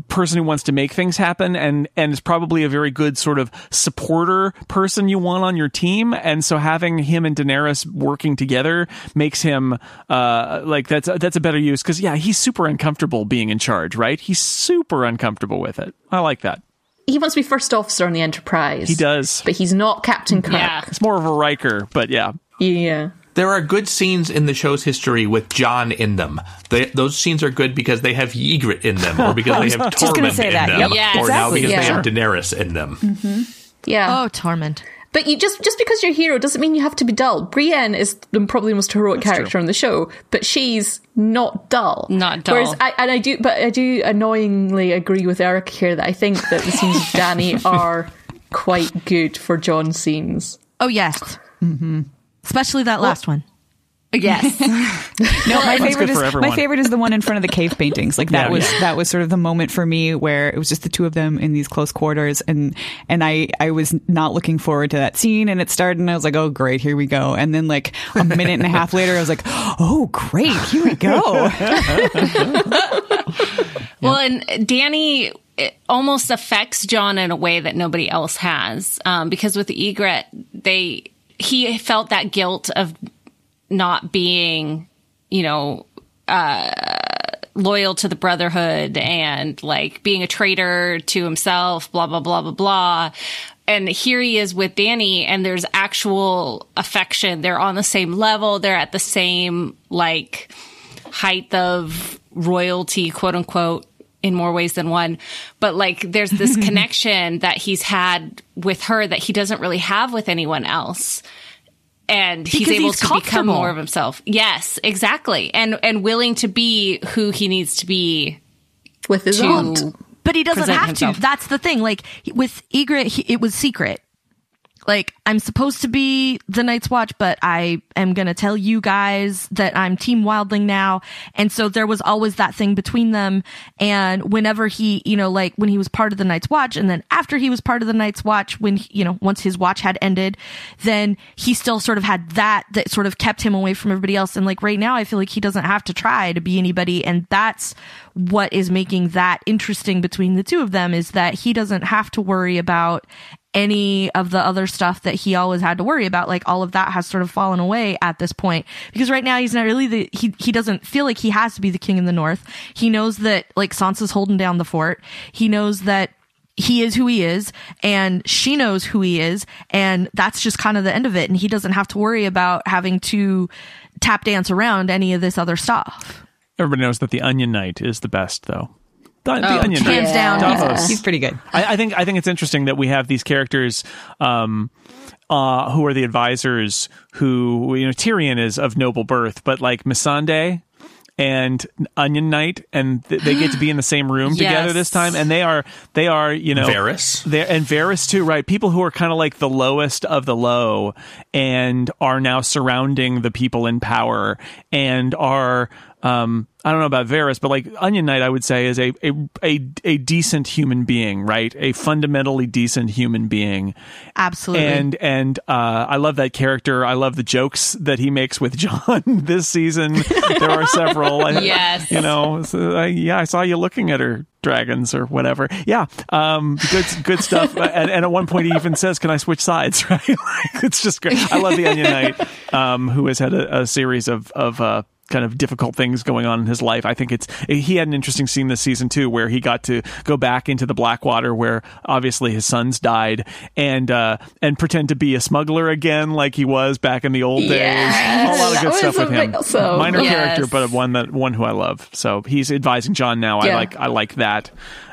person who wants to make things happen and and is probably a very good sort of supporter person you want on your team and so having him and Daenerys working together makes him uh like that's that's a better use cuz yeah he's super uncomfortable being in charge right he's super uncomfortable with it i like that He wants to be first officer on the Enterprise. he does But he's not Captain Kirk. Yeah. it's more of a Riker but yeah Yeah. There are good scenes in the show's history with Jon in them. They, those scenes are good because they have Ygritte in them, or because they have just gonna say in that. them, Yep. Yes. or now Exactly. because they have Daenerys in them. Yeah. Oh, Tormund. But you just just because you're a hero doesn't mean you have to be dull. Brienne is probably the most heroic character on the show, but she's not dull. Not dull. Whereas I and I do, but I do annoyingly agree with Eric here that I think that the scenes with Dany are quite good for Jon scenes. Oh yes. Mm-hmm. Especially that last one. yes. No, my good favorite is everyone. my favorite is the one in front of the cave paintings. Like that Yeah, was yeah. that was sort of the moment for me where it was just the two of them in these close quarters, and and I I was not looking forward to that scene, and it started, and I was like, oh great, here we go, and then like a minute and a half later, I was like, oh great, here we go. Well, and Dany it almost affects Jon in a way that nobody else has, um, because with the Ygritte, they he felt that guilt of not being, you know, uh, loyal to the Brotherhood and like being a traitor to himself, blah blah blah blah blah. And here he is with Dany, and there's actual affection. They're on the same level. They're at the same like height of royalty, quote unquote, in more ways than one. But like, there's this connection that he's had with her that he doesn't really have with anyone else. And he's Because able he's to become more of himself. Yes, exactly. And, and willing to be who he needs to be With his to aunt. But he doesn't have himself. to. That's the thing. Like with Ygritte, he, it was secret. Like I'm supposed to be the Night's Watch, but I am gonna tell you guys that I'm Team Wildling now. And so there was always that thing between them. And whenever he, you know, like when he was part of the Night's Watch, and then after he was part of the Night's Watch, when he- you know once his watch had ended, then he still sort of had that that sort of kept him away from everybody else. And like right now, I feel like he doesn't have to try to be anybody, and that's what is making that interesting between the two of them is that he doesn't have to worry about any of the other stuff that he always had to worry about like all of that has sort of fallen away at this point. Because right now he's not really the he he doesn't feel like he has to be the king in the north. He knows that like Sansa's holding down the fort. He knows that he is who he is and she knows who he is and that's just kind of the end of it and he doesn't have to worry about having to tap dance around any of this other stuff. Everybody knows that the onion knight is the best though the, the Oh, onion knight hands down Davos. He's pretty good. I, I think I think it's interesting that we have these characters um, uh, who are the advisors. Who you know, Tyrion is of noble birth, but like Missandei and Onion Knight, and th- they get to be in the same room together this time, and they are they are you know Varys. they and Varys too, right? People who are kind of like the lowest of the low, and are now surrounding the people in power, and are um, I don't know about Varys, but like Onion Knight, I would say is a, a a a decent human being, right? A fundamentally decent human being. Absolutely. And and uh, I love that character. I love the jokes that he makes with Jon this season. there are several. Yes. you know, so, yeah, I saw you looking at her dragons or whatever. Yeah, um, good good stuff. and, and at one point, he even says, "Can I switch sides?" Right? Like, it's just great. I love the Onion Knight, um, who has had a, a series of of. Uh, kind of difficult things going on in his life. I think it's he had an interesting scene this season too, where he got to go back into the Blackwater, where obviously his sons died, and uh, and pretend to be a smuggler again, like he was back in the old days. A lot of good That stuff with him. Minor Yes. character, but one that one who I love. So he's advising Jon now. I like I like that.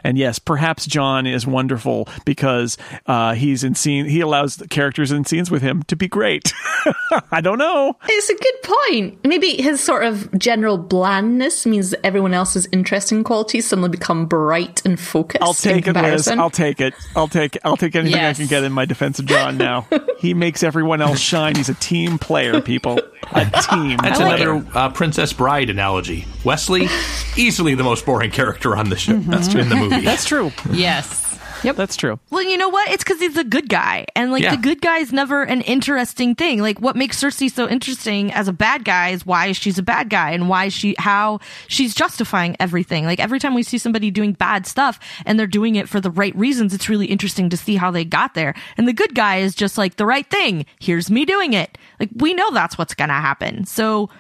And yes, perhaps Jon is wonderful because uh, he's in scene. He allows the characters in scenes with him to be great. I don't know. It's a good point. Maybe his sort of general blandness means that everyone else's interesting qualities suddenly become bright and focused. I'll take it, Liz. I'll take it. I'll take. I'll take anything Yes. I can get in my defense of Jon. Now he makes everyone else shine. He's a team player, people. A team. That's player. another uh, Princess Bride analogy. Westley, easily the most boring character on the show. That's in the movie. That's true. Yes. Yep. That's true. Well, you know what? It's because he's a good guy, and like Yeah. the good guy is never an interesting thing. Like what makes Cersei so interesting as a bad guy is why she's a bad guy and why she how she's justifying everything. Like every time we see somebody doing bad stuff and they're doing it for the right reasons, it's really interesting to see how they got there. And the good guy is just like the right thing. Here's me doing it. Like we know that's what's gonna happen. So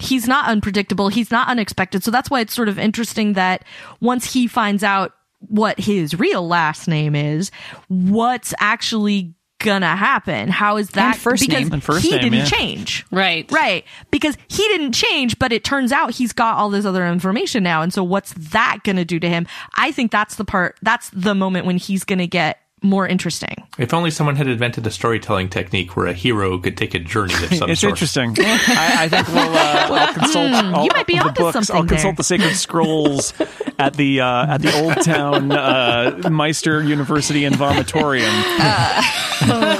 he's not unpredictable. He's not unexpected. So that's why it's sort of interesting that once he finds out what his real last name is, what's actually gonna happen? How is that? And first because name. And first he name, didn't yeah. change. Right. Right. Because he didn't change, but it turns out he's got all this other information now. And so what's that going to do to him? I think that's the part, that's the moment when he's going to get more interesting. If only someone had invented a storytelling technique where a hero could take a journey of some It's sort. interesting. I, I think we'll. Uh, I'll consult. all you might be the onto books. I'll something consult there. the sacred scrolls at the uh, at the Old Town uh, Maester University and Vomitorium.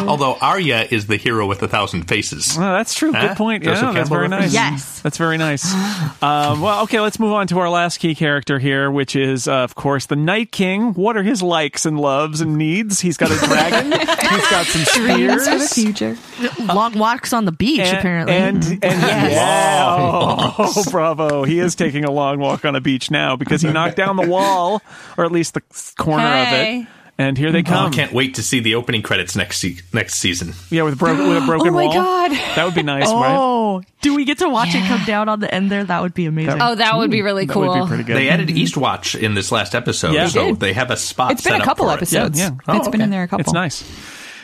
Although Arya is the hero with a thousand faces. Oh, that's true. Good point. Joseph Yeah, that's very nice. Yes. That's very nice. Um, well, okay, let's move on to our last key character here, which is, uh, of course, the Night King. What are his likes and loves and needs? He's got a dragon. He's got some spears. future. Long walks on the beach, And, apparently. and, mm-hmm. and yeah, oh, bravo! He is taking a long walk on a beach now because he knocked down the wall, or at least the corner of it. And here they Oh, come. I can't wait to see the opening credits next se- next season. yeah, with, bro- with a broken wall. Oh my wall. God. that would be nice, right? oh, do we get to watch it come down on the end there? That would be amazing. Oh, that would be really That cool. would be pretty good. They added mm-hmm. Eastwatch in this last episode, Yeah. They so did. they have a spot. It's been set a couple for it. episodes. Yeah, yeah. It's Oh, been in there a couple. It's nice.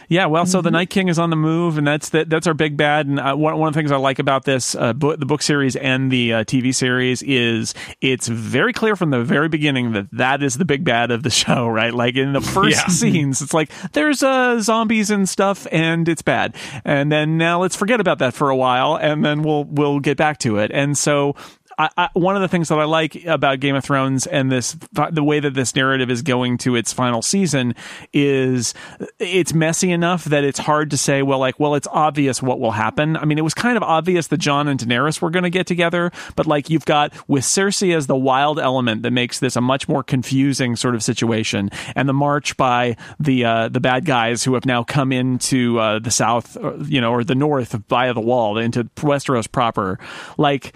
Yeah, well, so the Night King is on the move, and that's the, that's our big bad. And uh, one one of the things I like about this uh, book, the book series and the uh, TV series is it's very clear from the very beginning that that is the big bad of the show, right? Like in the first Yeah. scenes, it's like there's uh, zombies and stuff, and it's bad. And then now let's forget about that for a while, and then we'll we'll get back to it. And so I, I, one of the things that I like about Game of Thrones and this the way that this narrative is going to its final season is it's messy enough that it's hard to say well like well it's obvious what will happen. I mean it was kind of obvious that Jon and Daenerys were going to get together, but like you've got with Cersei as the wild element that makes this a much more confusing sort of situation, and the march by the uh, the bad guys who have now come into uh, the south, or, you know, or the north via the wall into Westeros proper, like.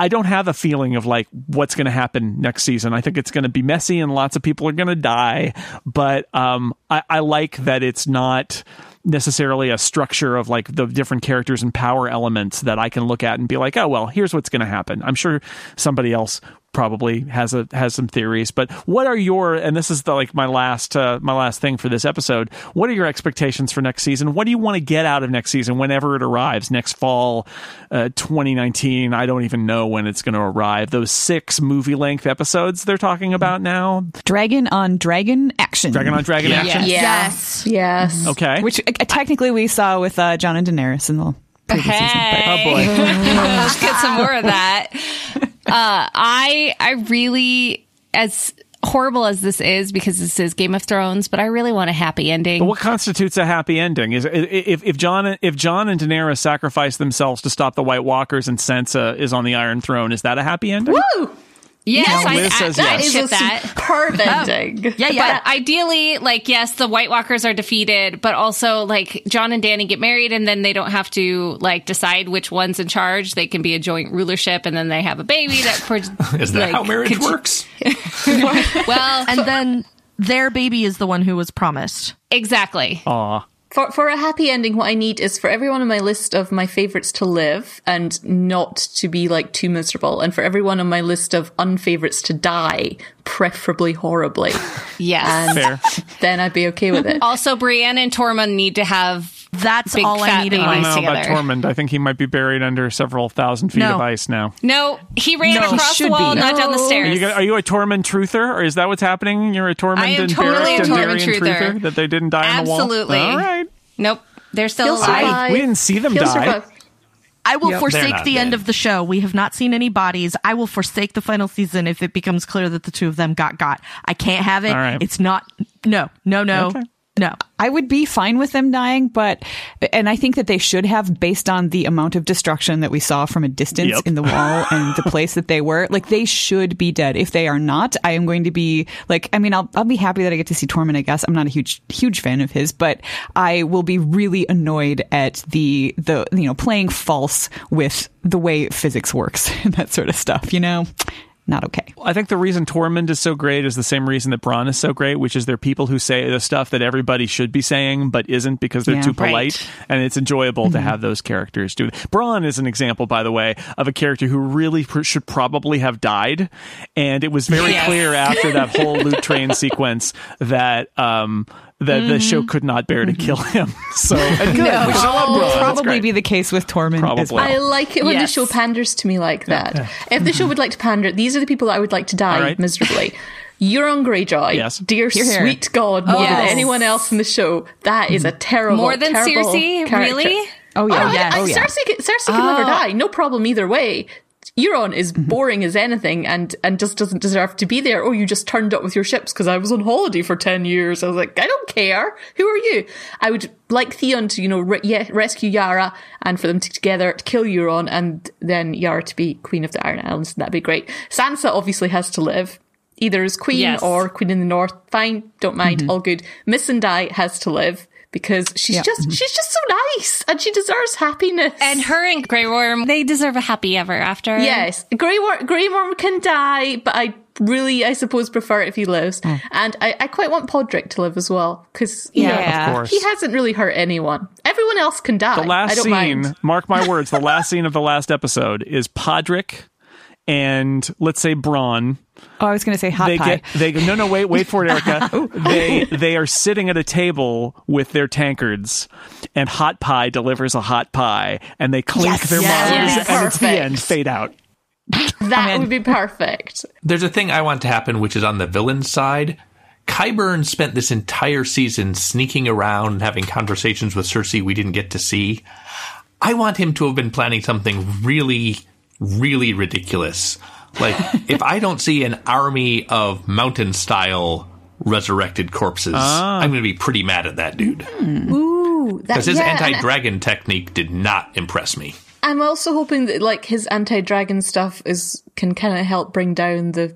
I don't have a feeling of like what's going to happen next season. I think it's going to be messy and lots of people are going to die. But um, I, I like that it's not necessarily a structure of like the different characters and power elements that I can look at and be like, oh well, here's what's going to happen. I'm sure somebody else probably has a has some theories but what are your and this is the like my last uh, my last thing for this episode what are your expectations for next season what do you want to get out of next season whenever it arrives next fall uh, 2019 i don't even know when it's going to arrive those six movie length episodes they're talking about now Dragon on dragon action. dragon on dragon Yeah. action Yes. Yes. okay Which uh, technically we saw with uh, Jon and Daenerys in the previous season. Hey. oh boy Let's get some more of that. Uh, I I really as horrible as this is because this is Game of Thrones, but I really want a happy ending. But what constitutes a happy ending? Is if if Jon if Jon and Daenerys sacrifice themselves to stop the White Walkers and Sansa is on the Iron Throne, is that a happy ending? Woo! Yes, I, Liz I, says I, yes. Is ship a that. superb um, ending. Yeah, yeah. But ideally, like, yes, the White Walkers are defeated, but also, like, Jon and Dany get married and then they don't have to, like, decide which one's in charge. They can be a joint rulership and then they have a baby that, for, Is that like, how marriage conti- works? Well, and then their baby is the one who was promised. exactly. Aw. For for a happy ending, what I need is for everyone on my list of my favorites to live and not to be like too miserable, and for everyone on my list of unfavorites to die, preferably horribly. Yes. Fair. then I'd be okay with it. Also, Brienne and Tormund need to have. That's Big all I fat need in baby. I don't my know about together. Tormund. I think he might be buried under several thousand feet No. of ice now. No, he ran No, he across the should wall, be. not down the No. Are stairs. you, are you a Tormund truther, or is that what's happening? You're a Tormund I am and totally Beric a Tormund Dondarrion truther. that they didn't die on the wall. Absolutely. All right. nope, they're still He'll alive. survive. We didn't see them He'll die. survive. I will They're forsake not the end dead. of the show. We have not seen any bodies. I will forsake the final season if it becomes clear that the two of them got got. I can't have it. All right. It's not. No, no, no, Okay. No. I would be fine with them dying, but and I think that they should have based on the amount of destruction that we saw from a distance Yep. in the wall and the place that they were. Like they should be dead. If they are not, I am going to be like I mean, I'll I'll be happy that I get to see Tormund, I guess. I'm not a huge huge fan of his, but I will be really annoyed at the the you know, playing false with the way physics works and that sort of stuff, you know? Not okay. I think the reason Tormund is so great is the same reason that Bronn is so great, which is they're people who say the stuff that everybody should be saying but isn't because they're Yeah. too polite, Right. and it's enjoyable to have those characters do. it. Bronn is an example, by the way, of a character who really pr- should probably have died, and it was very Yes. clear after that whole loot train sequence that um, that the show mm-hmm. could not bear to kill mm-hmm. him. So and good, because I love Bronn. Would That's probably be the case with Tormund as Probably. well. I like it when Yes. the show panders to me like that. If the show mm-hmm. would like to pander, these are the people that I would like to die All right. miserably. Euron Greyjoy, Yes. dear Hear, hear. sweet God, more Yes. than anyone else in the show, that is a terrible, More than terrible Cersei, character. really? Oh yeah, Oh, yes. I- oh yeah. Cersei, can- Cersei can never ah. die. No problem either way. Euron is mm-hmm. boring as anything and, and just doesn't deserve to be there. Oh, you just turned up with your ships because I was on holiday for 10 years. I was like, I don't care. Who are you? I would like Theon to, you know, re- rescue Yara and for them to together to kill Euron and then Yara to be Queen of the Iron Islands. That'd be great. Sansa obviously has to live. Either as Queen Yes. or Queen in the North. Fine. Don't mind. Mm-hmm. All good. Missandei has to live because she's Yeah. just, mm-hmm. she's just so nice and she deserves happiness. And her and Grey Worm, they deserve a happy ever after. Yes, Grey Worm, Grey Worm can die, but I really, I suppose, prefer it if he lives. Mm. And I, I quite want Podrick to live as well because Yeah. Of course. he hasn't really hurt anyone. Everyone else can die. the last I don't scene, mind. mark my words, the last scene of the last episode is Podrick and let's say Bronn. Oh, I was going to say hot they pie. get they no no wait wait for it Erica oh. they they are sitting at a table with their tankards and hot pie delivers a hot pie and they clink Yes. their Yes. mugs and it's the end fade out That would be perfect. There's a thing I want to happen, which is on the villain side. Qyburn spent this entire season sneaking around and having conversations with Cersei we didn't get to see. I want him to have been planning something really, really ridiculous. Like, if I don't see an army of mountain style resurrected corpses, ah. I'm going to be pretty mad at that dude. Hmm. Ooh, Because his yeah, anti dragon technique did not impress me. I'm also hoping that like his anti-dragon stuff is can kind of help bring down the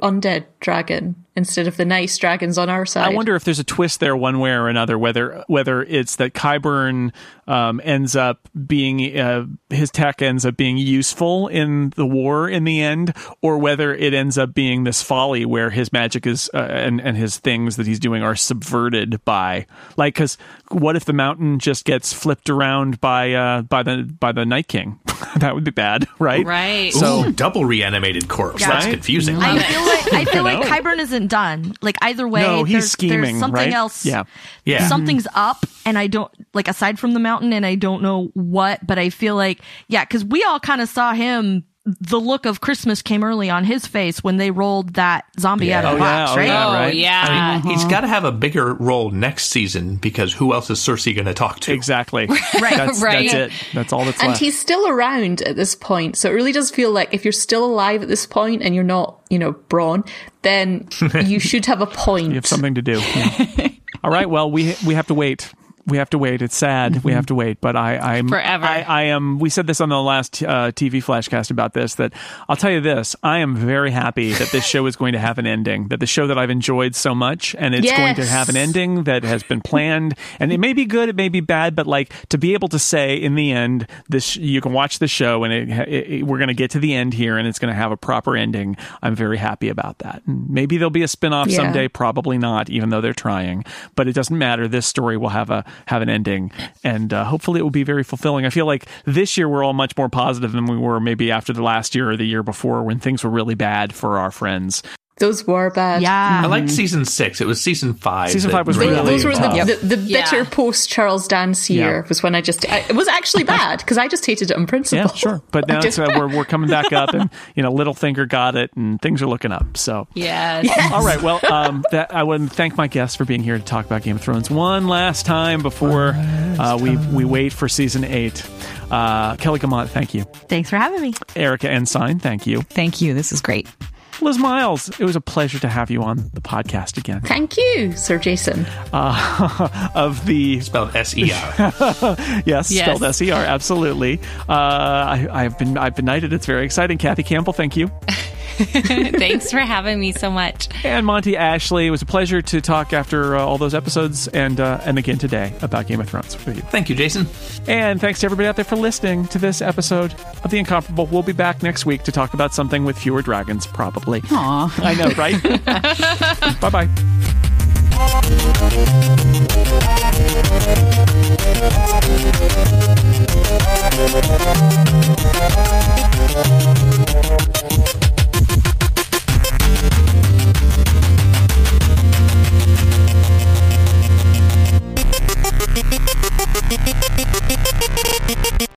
undead dragon instead of the nice dragons on our side. I wonder if there's a twist there one way or another whether whether it's that Qyburn um, ends up being uh, his tech ends up being useful in the war in the end or whether it ends up being this folly where his magic is uh, and and his things that he's doing are subverted by like cuz what if the mountain just gets flipped around by uh, by the by the night king that would be bad right Right. So- Ooh, double reanimated corpse. That's Right? confusing. I feel like I feel like know. Qyburn isn't done. Like either way, No, he's there's, scheming, there's something right? else. Yeah. Yeah. Mm-hmm. something's up, and I don't like aside from the mountain, and I don't know what. But I feel like yeah, because we all kind of saw him the look of Christmas came early on his face when they rolled that zombie Yeah. out of Oh, the yeah, box, oh, right? yeah. oh right. yeah. I mean, uh-huh. he's got to have a bigger role next season because who else is Cersei going to talk to? Exactly. Right. That's, Right. That's it. That's all that's And left. he's still around at this point. So it really does feel like if you're still alive at this point and you're not, you know, Bronn, then you should have a point. You have something to do. Yeah. All right. Well, we we have to wait. We have to wait. It's sad. We have to wait. But I, I'm Forever. I, I am. We said this on the last uh, TV flashcast about this. That I'll tell you this. I am very happy that this show is going to have an ending. That the show that I've enjoyed so much, and it's going to have an ending that has been planned. And it may be good. It may be bad. But like to be able to say in the end, this you can watch the show, and it, it, it- we're going to get to the end here, and it's going to have a proper ending. I'm very happy about that. Maybe there'll be a spinoff Yeah. someday. Probably not, even though they're trying. But it doesn't matter. This story will have a have an ending, and uh, hopefully it will be very fulfilling. I feel like this year we're all much more positive than we were maybe after the last year or the year before when things were really bad for our friends. Those were bad. Yeah. I liked season six. It was season five. Season that five was Those, really those were tough. the, the, the bitter Yeah. post Charles Dance year Yeah. was when I just I, it was actually bad because I just hated it on principle. Yeah, sure. But now it's, just- uh, we're we're coming back up, and you know, Littlefinger got it, and things are looking up. So Yes. All right. Well, um, that I want to thank my guests for being here to talk about Game of Thrones one last time before uh, we we wait for season eight. Uh, Kelly Guimont, thank you. Thanks for having me. Erica Ensign, thank you. Thank you. This is great. Liz Miles, it was a pleasure to have you on the podcast again. Thank you, Sir Jason. Uh, of the spelled S E R. yes, Yes. spelled S E R, absolutely. Uh, I, I've been I've been knighted. It's very exciting. Kathy Campbell, thank you. Thanks for having me so much. And Monty Ashley, it was a pleasure to talk after uh, all those episodes and uh, and again today about Game of Thrones with you. Thank you, Jason. And thanks to everybody out there for listening to this episode of The Incomparable. We'll be back next week to talk about something with fewer dragons, probably. Aw. I know, right? bye bye.